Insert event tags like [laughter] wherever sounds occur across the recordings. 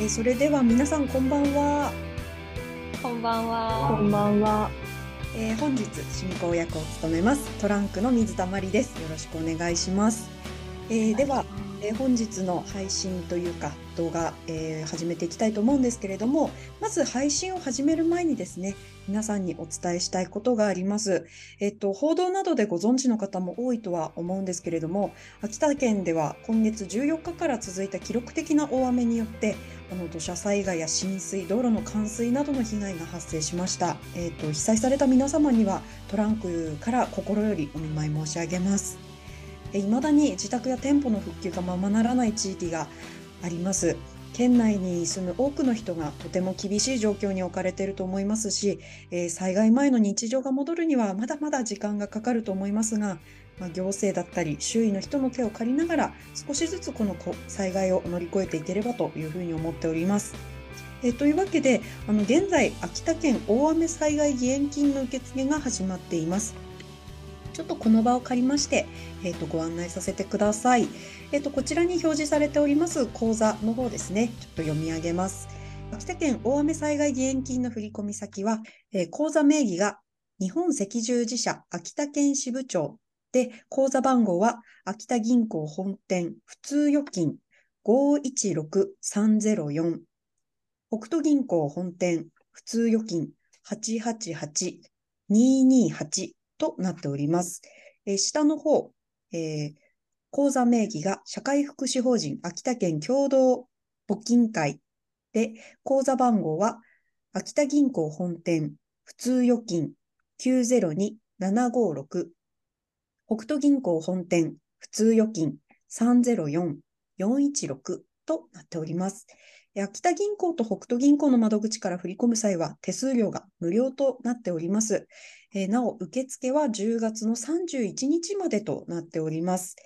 えーそれでは皆さんこんばんは。こんばんこは。んばんは。えー本日進行役を務めますトランクの水田まりです。よろしくお願いします。えーでは、えー本日の配信というか動画、えー始めていきたいと思うんですけれども、まず配信を始める前にですね、皆さんにお伝えしたいことがあります。えっと、報道などでご存知の方も多いとは思うんですけれども、秋田県では今月14日から続いた記録的な大雨によって、あの土砂災害や浸水、道路の冠水などの被害が発生しました。えっと、被災された皆様にはトランクから心よりお見舞い申し上げます。いまだに自宅や店舗の復旧がままならない地域があります。県内に住む多くの人がとても厳しい状況に置かれていると思いますし、えー災害前の日常が戻るにはまだまだ時間がかかると思いますが、まあ、行政だったり周囲の人の手を借りながら少しずつこの災害を乗り越えていければというふうに思っております。えというわけであの現在秋田県大雨災害義援金の受付が始まっています。ちょっとこの場を借りまして、えー、とご案内させてください。えー、とこちらに表示されております口座の方ですね、ちょっと読み上げます。秋田県大雨災害義援金の振込先は、えー口座名義が日本赤十字社秋田県支部長で、口座番号は秋田銀行本店普通預金516304北斗銀行本店普通預金888228となっております。えー下の方、えー口座名義が社会福祉法人秋田県共同募金会で、口座番号は秋田銀行本店普通預金902756北斗銀行本店普通預金304416となっております。秋田銀行と北斗銀行の窓口から振り込む際は手数料が無料となっております。えーなお、受付は10月の31日までとなっております。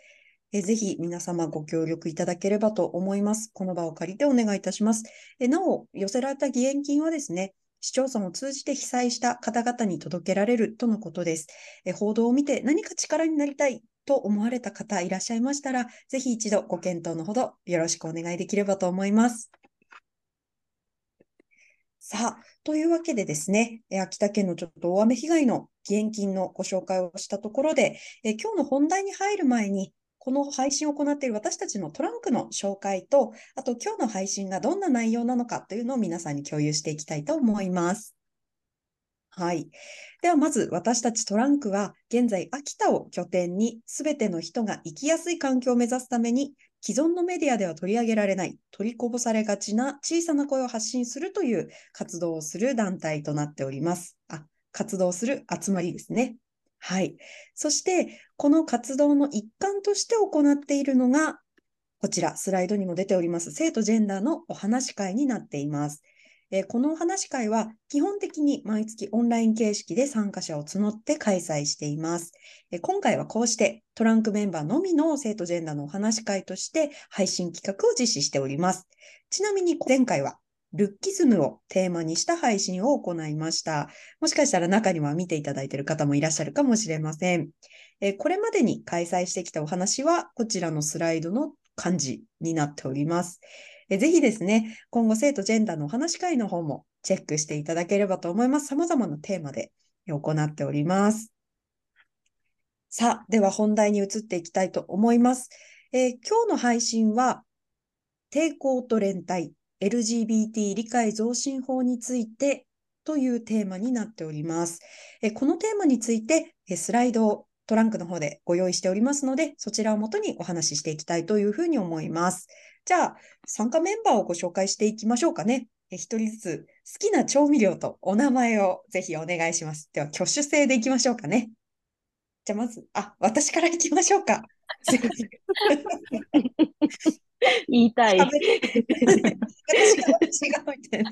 えーぜひ皆様ご協力いただければと思います。この場を借りてお願いいたします。えなお、寄せられた義援金はですね、市町村を通じて被災した方々に届けられるとのことです。え報道を見て何か力になりたいと思われた方いらっしゃいましたら、ぜひ一度ご検討のほどよろしくお願いできればと思います。さあ、というわけでですね、秋田県のちょっと大雨被害の義援金のご紹介をしたところで、え今日の本題に入る前に、この配信を行っている私たちのトランクの紹介と、あと今日の配信がどんな内容なのかというのを皆さんに共有していきたいと思います。はい。ではまず私たちトランクは現在秋田を拠点に全ての人が生きやすい環境を目指すために既存のメディアでは取り上げられない取りこぼされがちな小さな声を発信するという活動をする団体となっております。あ、活動する集まりですね。はい。そして、この活動の一環として行っているのが、こちら、スライドにも出ております、性とジェンダーのお話し会になっています。えこのお話し会は、基本的に毎月オンライン形式で参加者を募って開催しています。え今回はこうして、トランクメンバーのみの性とジェンダーのお話し会として配信企画を実施しております。ちなみに前回は、ルッキズムをテーマにした配信を行いました。もしかしたら中には見ていただいている方もいらっしゃるかもしれません。えこれまでに開催してきたお話は、こちらのスライドの漢字になっております。えーぜひですね、今後生徒ジェンダーのお話会の方もチェックしていただければと思います。様々なテーマで行っております。さあ、では本題に移っていきたいと思います。えー今日の配信は、抵抗と連帯、LGBT 理解増進法についてというテーマになっております。えこのテーマについて、えスライドをトランクの方でご用意しておりますので、そちらをもとにお話ししていきたいというふうに思います。じゃあ、参加メンバーをご紹介していきましょうかね。え一人ずつ好きな調味料とお名前をぜひお願いします。では、挙手制でいきましょうかね。じゃあ、まず、あ、私からいきましょうか。[laughs] [laughs] 言いたい。私が私がみたいな。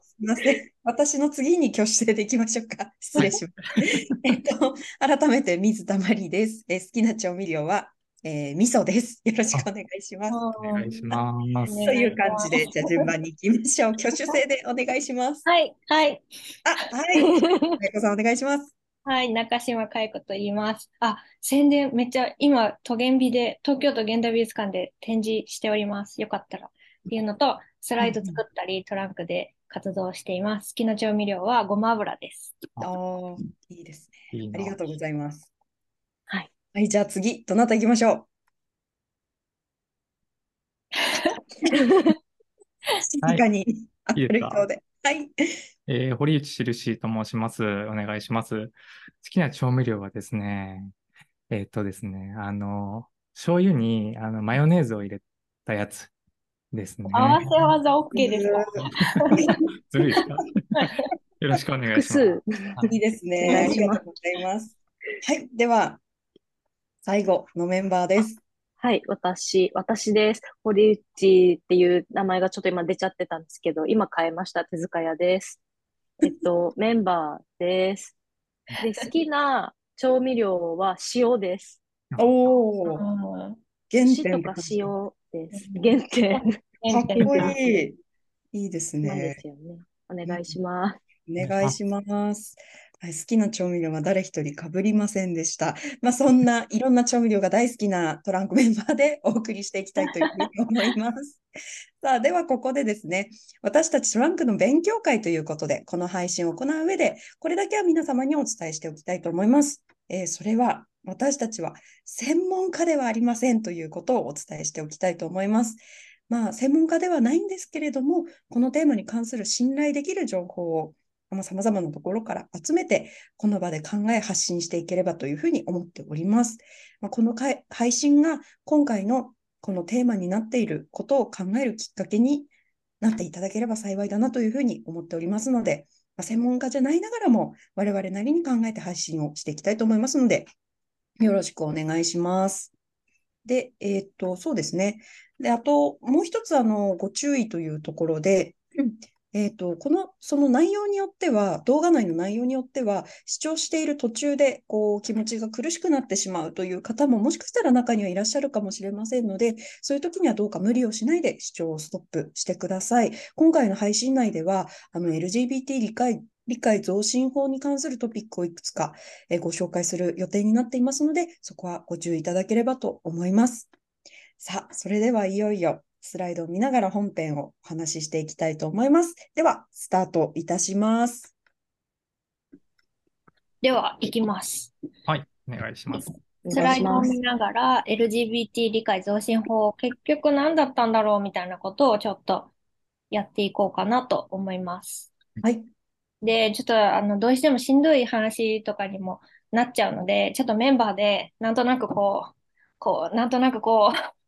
すみません。私の次に挙手制でいきましょうか。失礼します。[laughs] えっと、改めて水たまりです。えー好きな調味料は、えー味噌です。よろしくお願いします。おお願いしますという感じで、じゃあ順番に行きましょう。挙手制でお願いします。はい、はい。あ、はい。[laughs] かいこさんお願いします。はい、中島佳代子と言います。あ、宣伝めっちゃ今、都現美で、東京都現代美術館で展示しております。よかったら。っていうのと、スライド作ったり、トランクで活動しています。好きな調味料はごま油です。ああ、いいですね。いいなありがとうございます。はい。はい、じゃあ次、どなた行きましょう？[laughs] 静かに明いいですかるい顔で。はい。えー堀内しるしと申します。お願いします。好きな調味料はですね、えーっとですね、あの、醤油にあのマヨネーズを入れたやつですね。合わせ技 OK ですか？[laughs] ずるいですか？[laughs] よろしくお願い複します。数。いいですおね。ありがとうございます。はい。では、最後のメンバーです。はい、私、私です。堀内っていう名前がちょっと今出ちゃってたんですけど、今変えました。手塚屋です。えっと、[laughs] メンバーです。で、好きな調味料は塩です。おお、うん原点とか塩です。原点かっこいい。いいですなんでね。すよね。お願いします。お願いします。好きな調味料は誰一人被りませんでした。まあ、そんないろんな調味料が大好きなトランクメンバーでお送りしていきたいというふうに思います。[laughs] さあ、ではここでですね、私たちトランクの勉強会ということで、この配信を行う上で、これだけは皆様にお伝えしておきたいと思います。えーそれは、私たちは専門家ではありませんということをお伝えしておきたいと思います。まあ、専門家ではないんですけれども、このテーマに関する信頼できる情報をさまあ、様々なところから集めて、この場で考え発信していければというふうに思っております。まあ、この配信が今回のこのテーマになっていることを考えるきっかけになっていただければ幸いだなというふうに思っておりますので、まあ、専門家じゃないながらも我々なりに考えて配信をしていきたいと思いますので、よろしくお願いします。で、えーっと、そうですね。で、あと、もう一つ、あの、ご注意というところで、えっと、この、その内容によっては、動画内の内容によっては、視聴している途中で、こう、気持ちが苦しくなってしまうという方も、もしかしたら中にはいらっしゃるかもしれませんので、そういう時にはどうか無理をしないで視聴をストップしてください。今回の配信内では、あの、LGBT 理解、理解増進法に関するトピックをいくつか、ご紹介する予定になっていますので、そこはご注意いただければと思います。さあ、それではいよいよスライドを見ながら本編をお話ししていきたいと思います。では、スタートいたします。では、いきます。はい、お願いします。おスライドを。見ながら LGBT 理解増進法、結局何だったんだろうみたいなことをちょっとやっていこうかなと思います。はい。で、ちょっとあの、どうしてもしんどい話とかにもなっちゃうので、ちょっとメンバーでなんとなくこう、こう、なんとなくこう、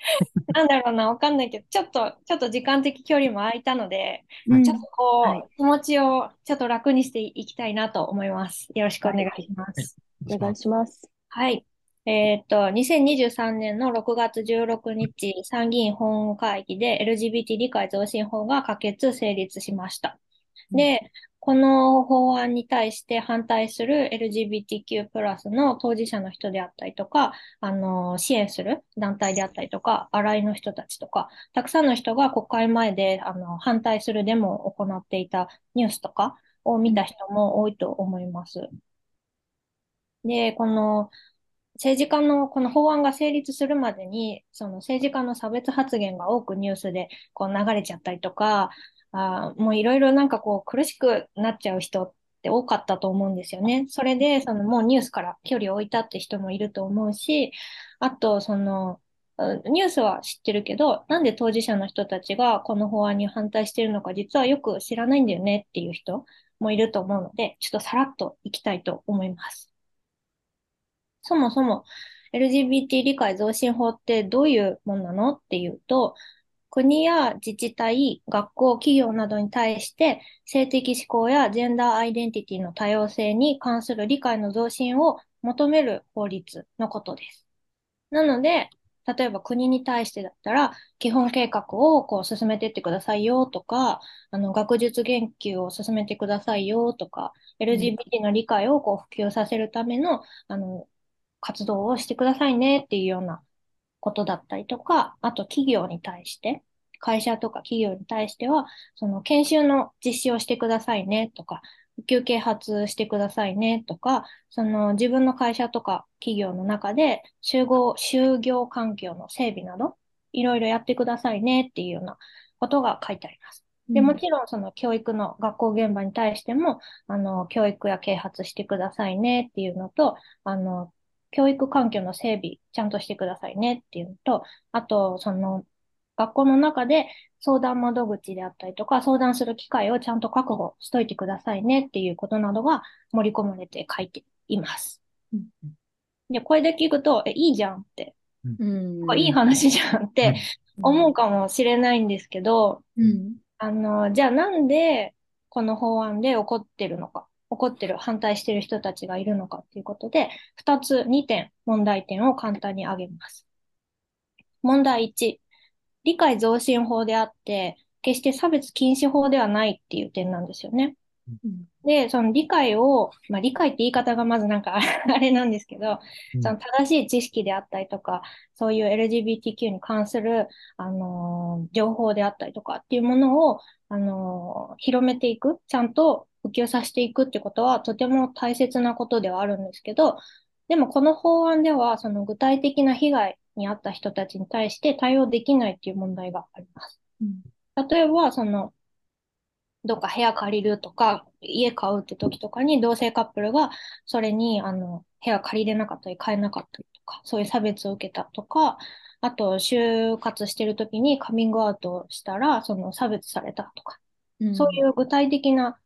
[laughs] なんだろうな、わかんないけど、ちょっと、ちょっと時間的距離も空いたので、うんちょっとこう、はい気持ちをちょっと楽にしていきたいなと思います。よろしくお願いします。お願いします。はい。えーっと、2023年の6月16日、参議院本会議で LGBT 理解増進法が可決・成立しました。で、この法案に対して反対する LGBTQ+ プラスの当事者の人であったりとか、あの、支援する団体であったりとか、新井の人たちとか、たくさんの人が国会前で、あの、反対するデモを行っていたニュースとかを見た人も多いと思います。で、この、政治家のこの法案が成立するまでに、その政治家の差別発言が多くニュースでこう流れちゃったりとか、あーもういろいろなんかこう苦しくなっちゃう人って多かったと思うんですよね。それで、そのもうニュースから距離を置いたって人もいると思うし、あと、その、ニュースは知ってるけど、なんで当事者の人たちがこの法案に反対してるのか実はよく知らないんだよねっていう人もいると思うので、ちょっとさらっといきたいと思います。そもそも LGBT 理解増進法ってどういうものなのっていうと、国や自治体、学校、企業などに対して性的指向やジェンダーアイデンティティの多様性に関する理解の増進を求める法律のことです。なので、例えば国に対してだったら、基本計画をこう進めていってくださいよとか、あの学術研究を進めてくださいよとか、LGBT の理解をこう普及させるための、あの活動をしてくださいねっていうようなことだったりとか、あと企業に対して、会社とか企業に対しては、その研修の実施をしてくださいねとか、普及啓発してくださいねとか、その自分の会社とか企業の中で集合、就業環境の整備など、いろいろやってくださいねっていうようなことが書いてあります。で、もちろんその教育の学校現場に対しても、あの、教育や啓発してくださいねっていうのと、あの、教育環境の整備、ちゃんとしてくださいねっていうのと、あと、その、学校の中で相談窓口であったりとか、相談する機会をちゃんと確保しといてくださいねっていうことなどが盛り込まれて書いています。うんで、これで聞くと、え、いいじゃんって、うん。これいい話じゃんって思ううかもしれないんですけど、ん。あの、じゃあなんでこの法案で起こってるのか、怒ってる、反対してる人たちがいるのかということで、二つ、二点、問題点を簡単に挙げます。問題一、理解増進法であって、決して差別禁止法ではないっていう点なんですよね。うんで、その理解を、まあ理解って言い方がまずなんか [laughs] あれなんですけど、うんその正しい知識であったりとか、そういう LGBTQ に関する、あのー情報であったりとかっていうものを、あのー広めていく、ちゃんと普及させていくってことはとても大切なことではあるんですけど、でもこの法案では、その具体的な被害に遭った人たちに対して対応できないっていう問題があります。うん例えば、その、どっか部屋借りるとか、家買うって時とかに同性カップルがそれに、あの、部屋借りれなかったり買えなかったりとか、そういう差別を受けたとか、あと、就活してる時にカミングアウトしたら、その差別されたとか、うんそういう具体的な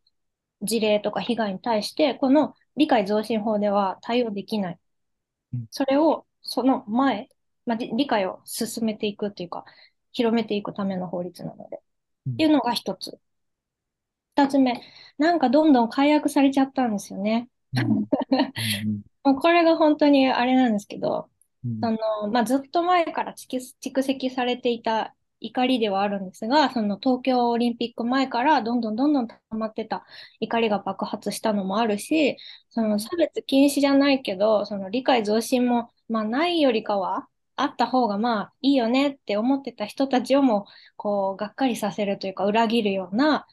事例とか被害に対して、この理解増進法では対応できないうん。それを、その前、まあ、り理解を進めていくっていうか、広めていくための法律なので。うんっていうのが一つ。二つ目、なんかどんどん解約されちゃったんですよね。[laughs] これが本当にあれなんですけど、うん。その、まあ、ずっと前から蓄蓄積されていた怒りではあるんですが、その東京オリンピック前からどんどんどんどん溜まってた怒りが爆発したのもあるし、その差別禁止じゃないけど、その理解増進も、まあないよりかは、あった方がまあいいよねって思ってた人たちをも、こう、がっかりさせるというか、裏切るような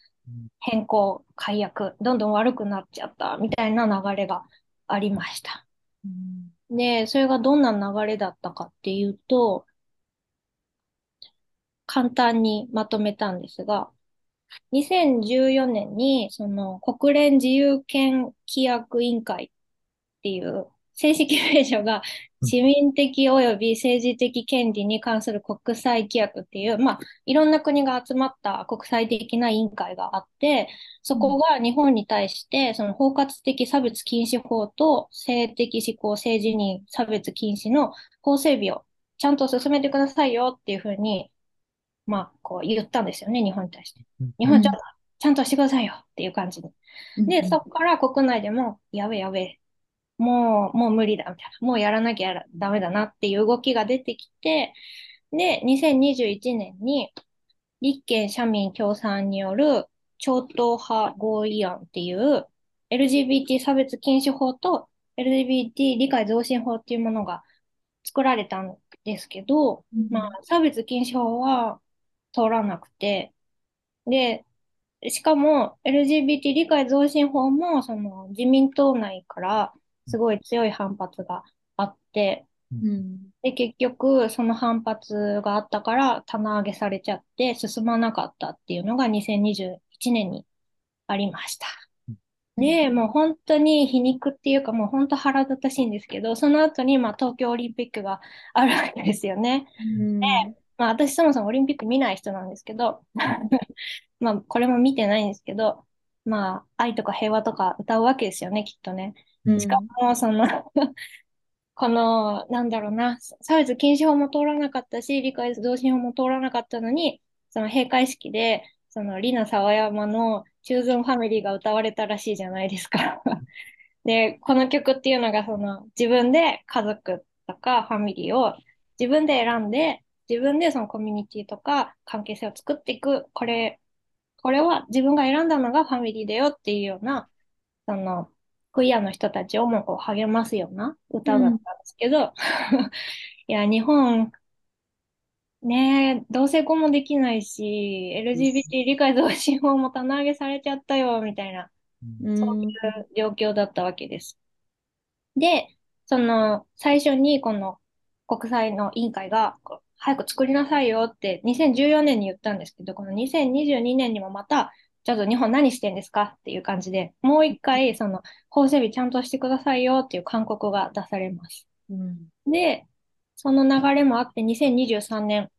変更、解約、どんどん悪くなっちゃったみたいな流れがありました。うんで、それがどんな流れだったかっていうと、簡単にまとめたんですが、2014年に、その国連自由権規約委員会っていう正式名称が市民的及び政治的権利に関する国際規約っていう、まあ、いろんな国が集まった国際的な委員会があって、そこが日本に対して、その包括的差別禁止法と性的指向性自認差別禁止の法整備をちゃんと進めてくださいよっていうふうに、まあ、こう言ったんですよね、日本に対して。日本ちゃんと、ちゃんとしてくださいよっていう感じで。で、そこから国内でも、やべやべ、もう、もう無理だ、みたいな。もうやらなきゃダメだなっていう動きが出てきて、で、2021年に、立憲社民共産による超党派合意案っていう LGBT 差別禁止法と LGBT 理解増進法っていうものが作られたんですけど、うんまあ、差別禁止法は通らなくて、で、しかも LGBT 理解増進法もその自民党内からすごい強い反発があって、うんで、結局その反発があったから棚上げされちゃって進まなかったっていうのが2021年にありました。で、もう本当に皮肉っていうかもう本当腹立たしいんですけど、その後にまあ東京オリンピックがあるわけですよね。うんまあ私そもそもオリンピック見ない人なんですけど、[laughs] まあこれも見てないんですけど、まあ愛とか平和とか歌うわけですよね、きっとね。しかもそのこの、なんだろうな、差別禁止法も通らなかったし、理解増進法も通らなかったのに、その閉会式で、そのリナ沢山のチューズンファミリーが歌われたらしいじゃないですか。[laughs] で、この曲っていうのが、その自分で家族とかファミリーを自分で選んで、自分でそのコミュニティとか関係性を作っていく。これ、これは自分が選んだのがファミリーだよっていうような、その、クイアの人たちをもこう励ますような歌だったんですけど、[laughs] いや、日本、ねえ、同性婚もできないし、LGBT 理解増進法も棚上げされちゃったよ、みたいな。うんそういう状況だったわけです。で、その、最初にこの国際の委員会が早く作りなさいよって2014年に言ったんですけど、この2022年にもまた、ちょっと日本何してんですか？っていう感じで、もう一回、その、法整備ちゃんとしてくださいよっていう勧告が出されます。うん。で、その流れもあって2023年、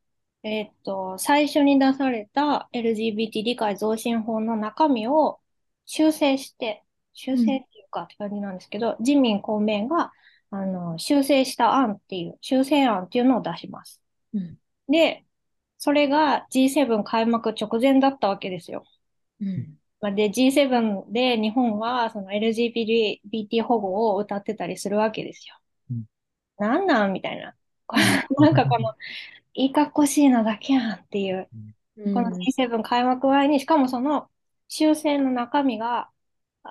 えーっと、最初に出された LGBT 理解増進法の中身を修正して、修正っていうかって感じなんですけど、自民公明が、あの、修正した案っていう、修正案っていうのを出します。うん。で、それが G7 開幕直前だったわけですよ。うん。まあで、G7 で日本はその LGBT 保護を歌ってたりするわけですよ。うんなんなんみたいな。これなんかこの、いいかっこしいなだけやんっていう。うん。この G7 開幕前に、しかもその修正の中身が、あ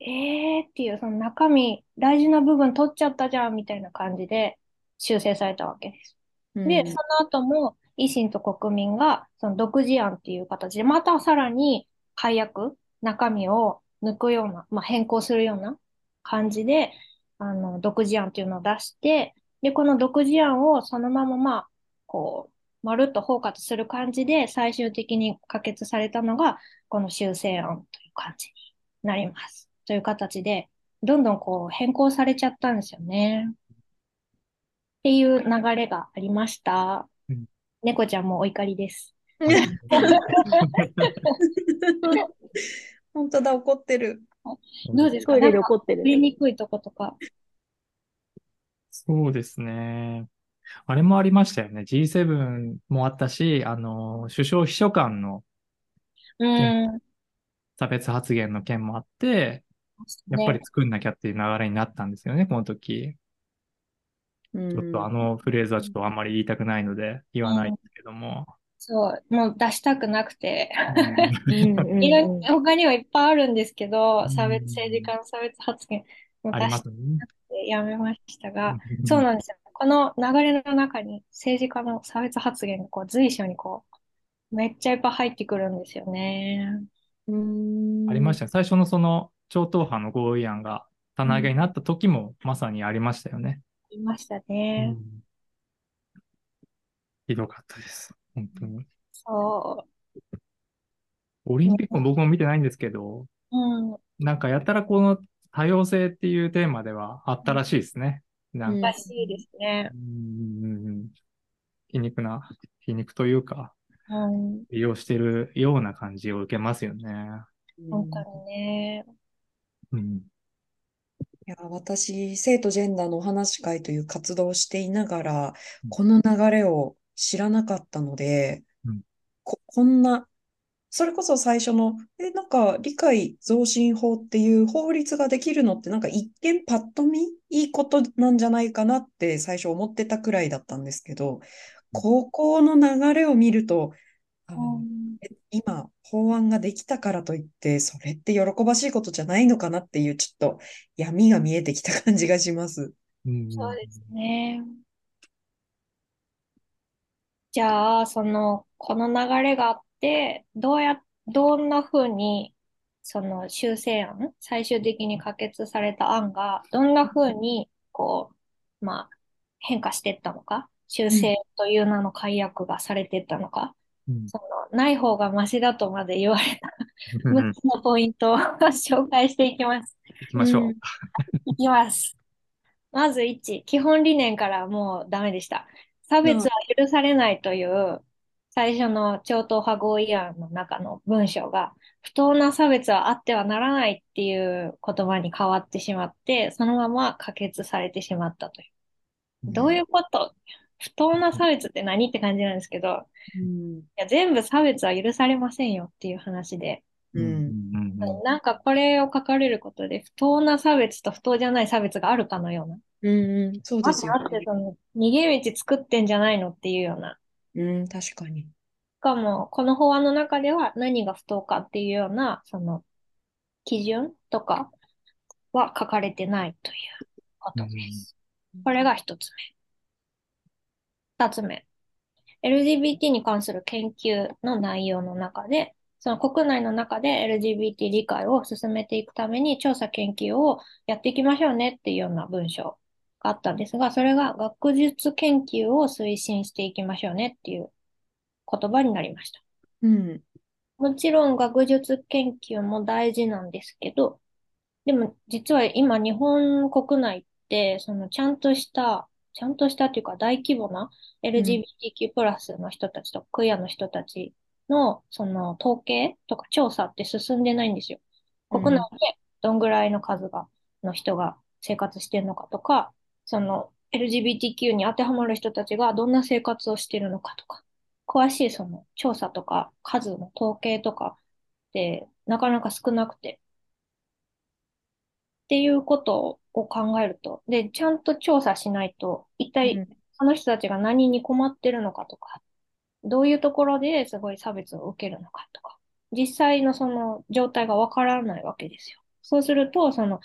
えーっていう、その中身、大事な部分取っちゃったじゃんみたいな感じで修正されたわけです。うんで、その後も維新と国民がその独自案っていう形で、またさらに改悪、中身を抜くような、まあ、変更するような感じで、あの、独自案っていうのを出して、で、この独自案をそのまままあ、こう、まるっと包括する感じで最終的に可決されたのが、この修正案という感じになります。という形で、どんどんこう変更されちゃったんですよね。っていう流れがありましたうん。猫ちゃんもお怒りです。[laughs] 本当だ、怒ってる。どうですか？トイレでなんか怒ってる言いにくいとことか。そうですね。あれもありましたよね。G7 もあったし、あの、首相秘書官のうーん。差別発言の件もあって、やっぱり作んなきゃっていう流れになったんですよね、この時。ちょちょっとあのフレーズはちょっとあんまり言いたくないので言わないんですけども。そう、もう出したくなくて。うん [laughs] うんいろ他にはいっぱいあるんですけど、うん差別、政治家の差別発言も出しありますね。てやめましたが、そうなんですよ。この流れの中に政治家の差別発言がこう随所にこう、めっちゃいっぱい入ってくるんですよね。うんありましたね。最初のその超党派の合意案が棚上げになった時もまさにありましたよね。いましたうね。んひどかったです。本当に。そオリンピックも僕も見てないんですけど、う。うん。なんかやたらこの多様性っていうテーマではあったらしいですね。なんか、らしいですね。うん皮肉な、皮肉というか、うん。利用してるような感じを受けますよね。本当にね。うん。いや、私、性とジェンダーのお話し会という活動をしていながらうん、この流れを知らなかったのでうん、こ、こんな、それこそ最初の、え、なんか理解増進法っていう法律ができるのってなんか一見パッと見いいことなんじゃないかなって最初思ってたくらいだったんですけど、ここの流れを見ると、あうんえ今、法案ができたからといって、それって喜ばしいことじゃないのかなっていう、ちょっと闇が見えてきた感じがします。うんそうですね。じゃあ、その、この流れがあって、どうや、どんな風に、その修正案、最終的に可決された案が、どんな風に、こう、まあ、変化していったのか、修正という名の解約がされていったのか、うんその、ない方がマシだとまで言われたうん6つのポイントを紹介していきます。行きましょう。うんいきます。まず1、基本理念からもうダメでした。差別は許されないという最初の超党派合意案の中の文章が、不当な差別はあってはならないっていう言葉に変わってしまって、そのまま可決されてしまったという。どういうこと？不当な差別って何って感じなんですけど、うん。いや全部差別は許されませんよっていう話で、うん。なん。かこれを書かれることで、不当な差別と不当じゃない差別があるかのような。うんうん、そうですよ待って待って、その、逃げ道作ってんじゃないのっていうような。うん、確かに。しかも、この法案の中では何が不当かっていうような、その、基準とかは書かれてないということです。これが一つ目。二つ目。LGBT に関する研究の内容の中で、その国内の中で LGBT 理解を進めていくために調査研究をやっていきましょうねっていうような文章があったんですが、それが学術研究を推進していきましょうねっていう言葉になりました。うん。もちろん学術研究も大事なんですけど、でも実は今日本国内って、そのちゃんとした、ちゃんとしたっていうか大規模な LGBTQ+ プラスの人たちとクイアの人たちのその統計とか調査って進んでないんですよ。うん国内でどんぐらいの数が、の人が生活してるのかとか、その LGBTQ に当てはまる人たちがどんな生活をしてるのかとか、詳しいその調査とか数の統計とかってなかなか少なくて、っていうことを考えると、で、ちゃんと調査しないと、一う体ん。その人たちが何に困ってるのかとか、どういうところですごい差別を受けるのかとか、実際のその状態がわからないわけですよ。そうすると、その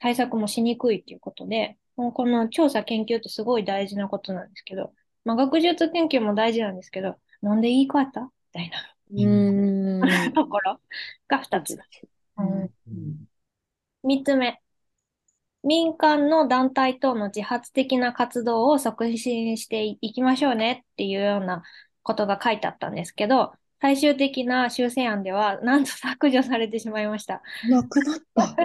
対策もしにくいっていうことで、もうこの調査研究ってすごい大事なことなんですけど、まあ学術研究も大事なんですけど、なんで言い換えた？みたいなうーん。[laughs] ところが二つ。うんうん三つ目。民間の団体等の自発的な活動を促進していきましょうねっていうようなことが書いてあったんですけど、最終的な修正案では、なんと削除されてしまいました。なくなった。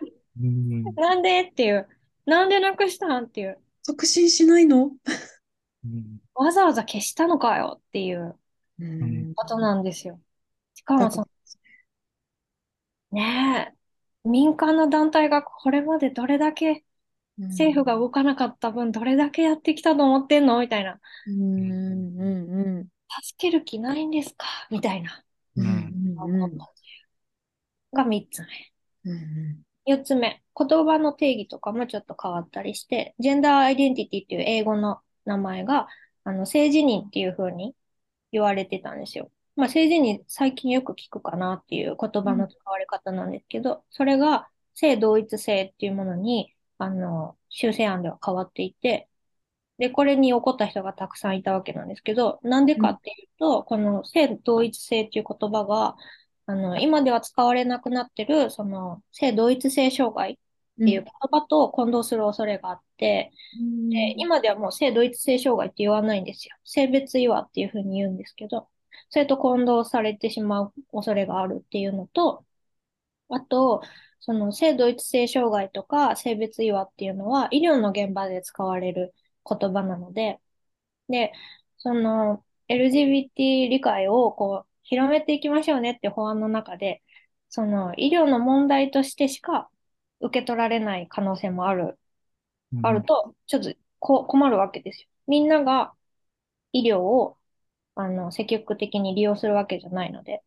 う [laughs] んなんで？っていう。なんでなくしたんっていう。促進しないの？う [laughs] んわざわざ消したのかよっていううん。ことなんですよ。しかもその、ねえ、民間の団体がこれまでどれだけ政府が動かなかった分、どれだけやってきたと思ってんのみたいな。うん、うん、うん、助ける気ないんですか？みたいな。うん、うんうん、うん、が三つ目。うん、四つ目。言葉の定義とかもちょっと変わったりして、ジェンダーアイデンティティっていう英語の名前が、あの、性自認っていう風に言われてたんですよ。まあ、性自認最近よく聞くかなっていう言葉の使われ方なんですけど、それが性同一性っていうものに、あの、修正案では変わっていて、で、これに怒った人がたくさんいたわけなんですけど、なんでかっていうと、この性同一性っていう言葉が、あの、今では使われなくなってる、その、性同一性障害っていう言葉と混同する恐れがあって、で今ではもう性同一性障害って言わないんですよ。性別違和っていうふうに言うんですけど、それと混同されてしまう恐れがあるっていうのと、あと、その性同一性障害とか性別違和っていうのは医療の現場で使われる言葉なので、で、その LGBT 理解をこう広めていきましょうねって法案の中で、その医療の問題としてしか受け取られない可能性もあるあると、ちょっとこ困るわけですよ。みんなが医療を、あの、積極的に利用するわけじゃないので、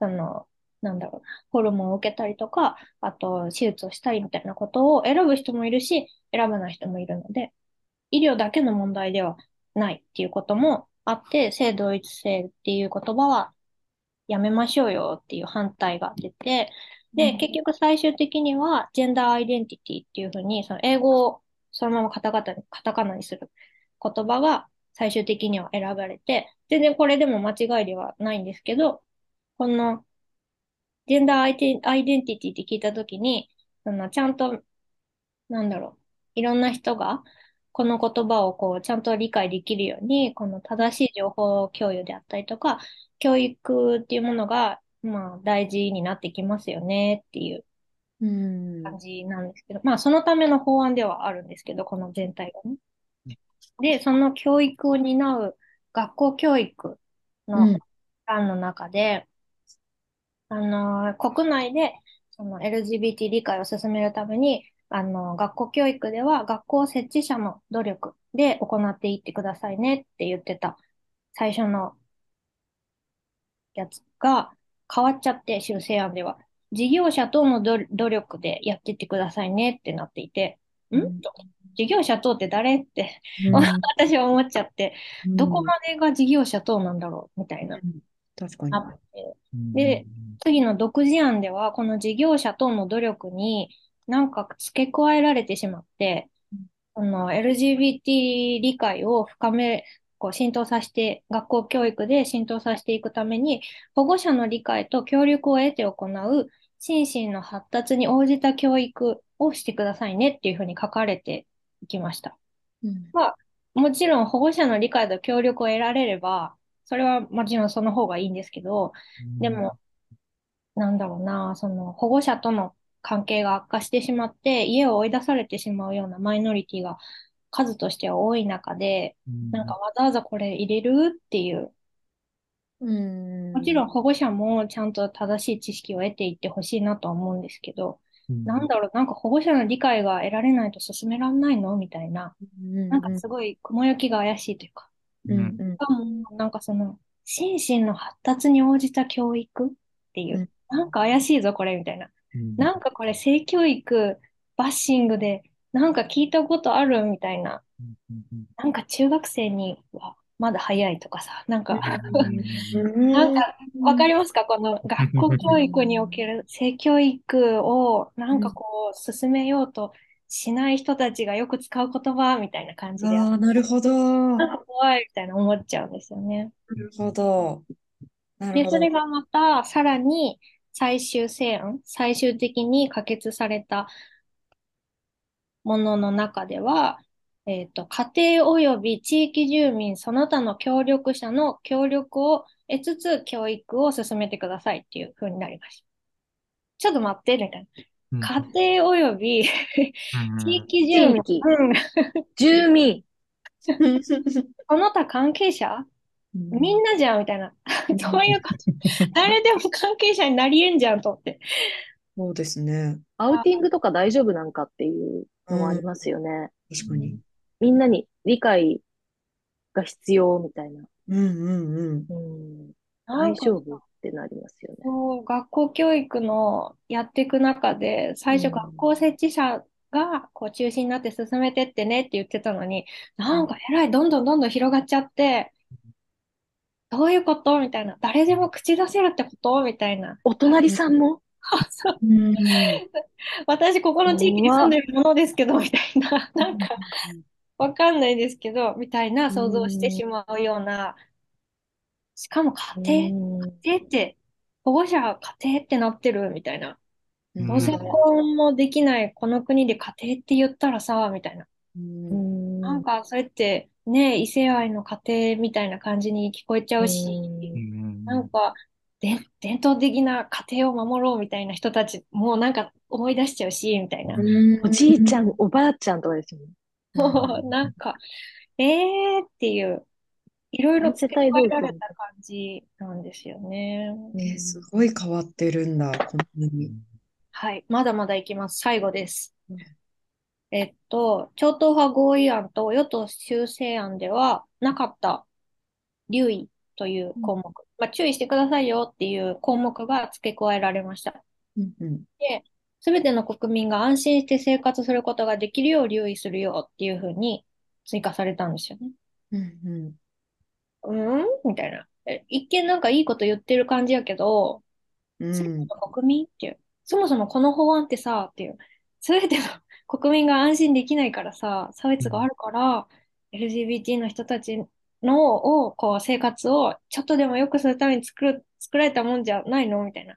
その、なんだろうな、ホルモンを受けたりとか、あと、手術をしたりみたいなことを選ぶ人もいるし、選ばない人もいるので、医療だけの問題ではないっていうこともあって、性同一性っていう言葉はやめましょうよっていう反対が出て、で、結局最終的には、ジェンダーアイデンティティっていうふうに、その英語をそのままカタカナに、カタカナにする言葉が最終的には選ばれて、全然これでも間違いではないんですけど、この、ジェンダーアイデンアイデンティティって聞いたときに、そのちゃんと、なんだろう、いろんな人が、この言葉をこう、ちゃんと理解できるように、この正しい情報共有であったりとか、教育っていうものが、まあ、大事になってきますよねっていううん、感じなんですけど、まあ、そのための法案ではあるんですけど、この全体がね。で、その教育を担う学校教育うん。の案の中で、あの、国内でその LGBT 理解を進めるために、あの、学校教育では学校設置者の努力で行っていってくださいねって言ってた。最初のやつが変わっちゃって、修正案では。事業者等の努努力でやってってくださいねってなっていて、うん？ん？と。事業者等って誰？ってうん。[laughs] 私は思っちゃって、うん。どこまでが事業者等なんだろうみたいな。確かに。で、次の独自案では、この事業者等の努力になんか付け加えられてしまって、この LGBT 理解を深め、こう浸透させて、学校教育で浸透させていくために、保護者の理解と協力を得て行う心身の発達に応じた教育をしてくださいねっていうふうに書かれていきました。うん。まあ、もちろん保護者の理解と協力を得られれば、それはもちろんその方がいいんですけど、でも、なんだろうな、その保護者との関係が悪化してしまって、家を追い出されてしまうようなマイノリティが数としては多い中で、うん。なんかわざわざこれ入れるっていう、うん。もちろん保護者もちゃんと正しい知識を得ていってほしいなとは思うんですけど、うん。なんだろう、なんか保護者の理解が得られないと進められないの？みたいな、なんかすごい雲行きが怪しいというか、うん。うん。しかもなんかその、心身の発達に応じた教育っていう、うん。なんか怪しいぞ、これ、みたいな。うんなんかこれ、性教育、バッシングで、なんか聞いたことあるみたいな。うんなんか中学生にはまだ早いとかさ、なんか、うんなんか、わかりますか？この学校教育における性教育をなんかこう進めようとしない人たちがよく使う言葉みたいな感じで、ああ、なるほど。なんなか怖いみたいな思っちゃうんですよね。るほど。なるで、ほど。それがまたさらに最終成案、最終的に可決されたものの中では、えっと、家庭及び地域住民その他の協力者の協力を得つつ教育を進めてくださいっていう風になりました。ちょっと待って、みたいうんな。家庭及びうん地域住民、うん住民。[laughs] その他関係者みんなじゃんみたいな。どういうこと誰でも関係者になりえんじゃんと思って。そうですね。アウティングとか大丈夫なんかっていうのもありますよね。確かに。みんなに理解が必要みたいな。うんうんうん。うん、大丈夫ってなりますよね。学校教育のやっていく中で、最初うん学校設置者がこう中心になって進めてってねって言ってたのに、なんかえらいどんどんどんどん広がっちゃって、どういうこと？みたいな。誰でも口出せるってこと？みたいな。お隣さんも？そううん私、ここの地域に住んでるものですけど、みたいな。なんか、わかんないですけど、みたいな想像してしまうような。しかも家庭、うん家庭って、保護者家庭ってなってるみたいな。うん同性婚もできないこの国で家庭って言ったらさ、みたいな。うんなんか、それって、ね、異性愛の家庭みたいな感じに聞こえちゃうし、うんなんか、で伝統的な家庭を守ろうみたいな人たち、もうなんか思い出しちゃうし、みたいな。うんおじいちゃん、おばあちゃんとかですよね。も [laughs] うなんか、えーっていう、いろいろ世帯られた感じなんですよね。えーすごい変わってるんだ、こんなに。はい、まだまだいきます。最後ですうん。えっと、超党派合意案と与党修正案ではなかった留意という項目、まあ、注意してくださいよっていう項目が付け加えられました。うんうんすべての国民が安心して生活することができるよう留意するよっていうふうに追加されたんですよね。うんうんうんみたいな。え一見なんかいいこと言ってる感じやけど、うんての国民っていう。そもそもこの法案ってさ、っていう。すべての国民が安心できないからさ、差別があるから、LGBT の人たちの、を、こう、生活をちょっとでも良くするために作る、作られたもんじゃないのみたいな。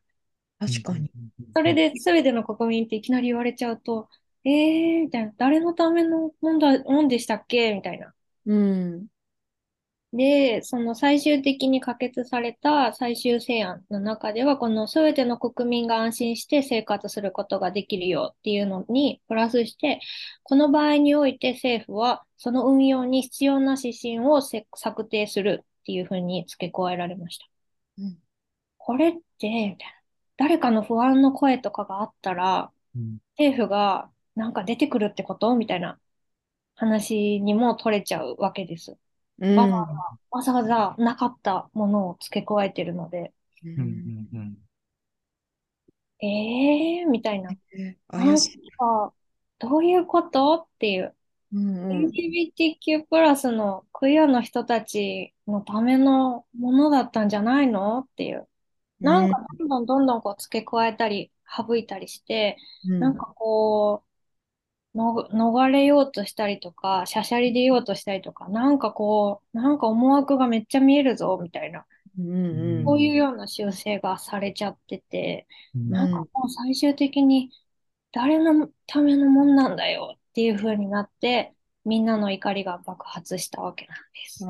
確かに。それで全ての国民っていきなり言われちゃうと、えー、みたいな。誰のためのもんだ、もんでしたっけ？みたいな。うん。で、その最終的に可決された最終成案の中では、この全ての国民が安心して生活することができるよっていうのにプラスして、この場合において政府はその運用に必要な指針をせ策定するっていうふうに付け加えられました。うんこれって。誰かの不安の声とかがあったら、うん政府がなんか出てくるってこと？みたいな話にも取れちゃうわけです。わざわざわざわざなかったものを付け加えてるので、ううんうんえーみたいな。なん。か、どういうことっていう。うんうん LGBTQ プラスのクイアの人たちのためのものだったんじゃないのっていう。なんかどんどんどんどんこう付け加えたり、省いたりして、うなんかこう、の、逃れようとしたりとか、しゃしゃり出ようとしたりとか、なんかこう、なんか思惑がめっちゃ見えるぞ、みたいな。うんうんこういうような修正がされちゃってて、うんなんかもう最終的に誰のためのもんなんだよっていう風になって、みんなの怒りが爆発したわけなんです。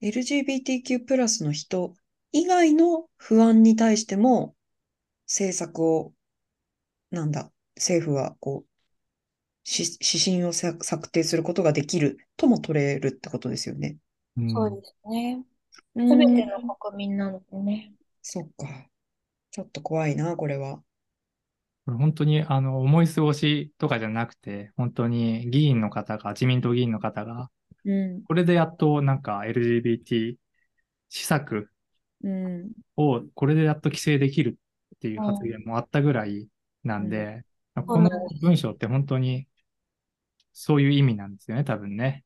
LGBTQ+ プラスの人以外の不安に対しても政策を、なんだ、政府はこう、し指針をさ策定することができるとも取れるってことですよね。うんそうですね。うすべてんの国民なのでね。そっか。ちょっと怖いな、これは。これ本当にあの思い過ごしとかじゃなくて、本当に議員の方が、自民党議員の方が、うん、これでやっとなんか LGBT 施策うん、をこれでやっと規制できるっていう発言もあったぐらいなんで、この文章って本当にそういう意味なんですよね、多分ね。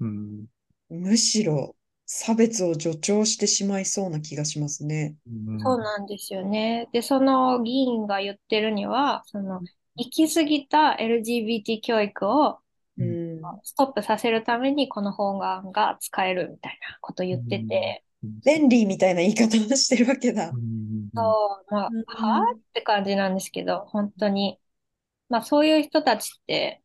うん。むしろ差別を助長してしまいそうな気がしますね。うんそうなんですよね。で、その議員が言ってるには、その、行き過ぎた LGBT 教育をうん、ストップさせるためにこの法案が使えるみたいなこと言ってて、便利みたいな言い方をしてるわけだう。んそう、まあ、うんはぁ？って感じなんですけど、本当に。まあそういう人たちって、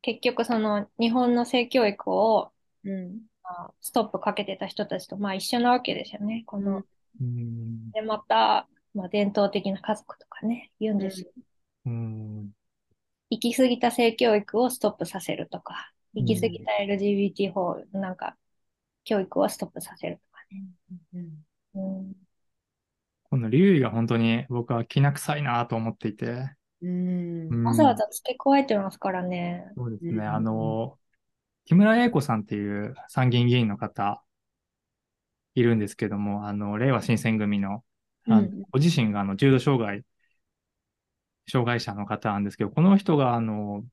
結局その日本の性教育を、うん、まあストップかけてた人たちとまあ一緒なわけですよね。この、うんで、また、まあ伝統的な家族とかね、言うんですよ。うん行き過ぎた性教育をストップさせるとか、うん行き過ぎた LGBT 法、なんか、教育をストップさせるとかね。うん、うん、この留意が本当に僕はきな臭いなと思っていて。うん、うん。わざわざ付け加えてますからね。そうですね。うんあの、木村英子さんっていう参議院議員の方いるんですけども、あの、令和新選組の、あのうん。ご自身があの重度障害、障害者の方なんですけど、この人があの、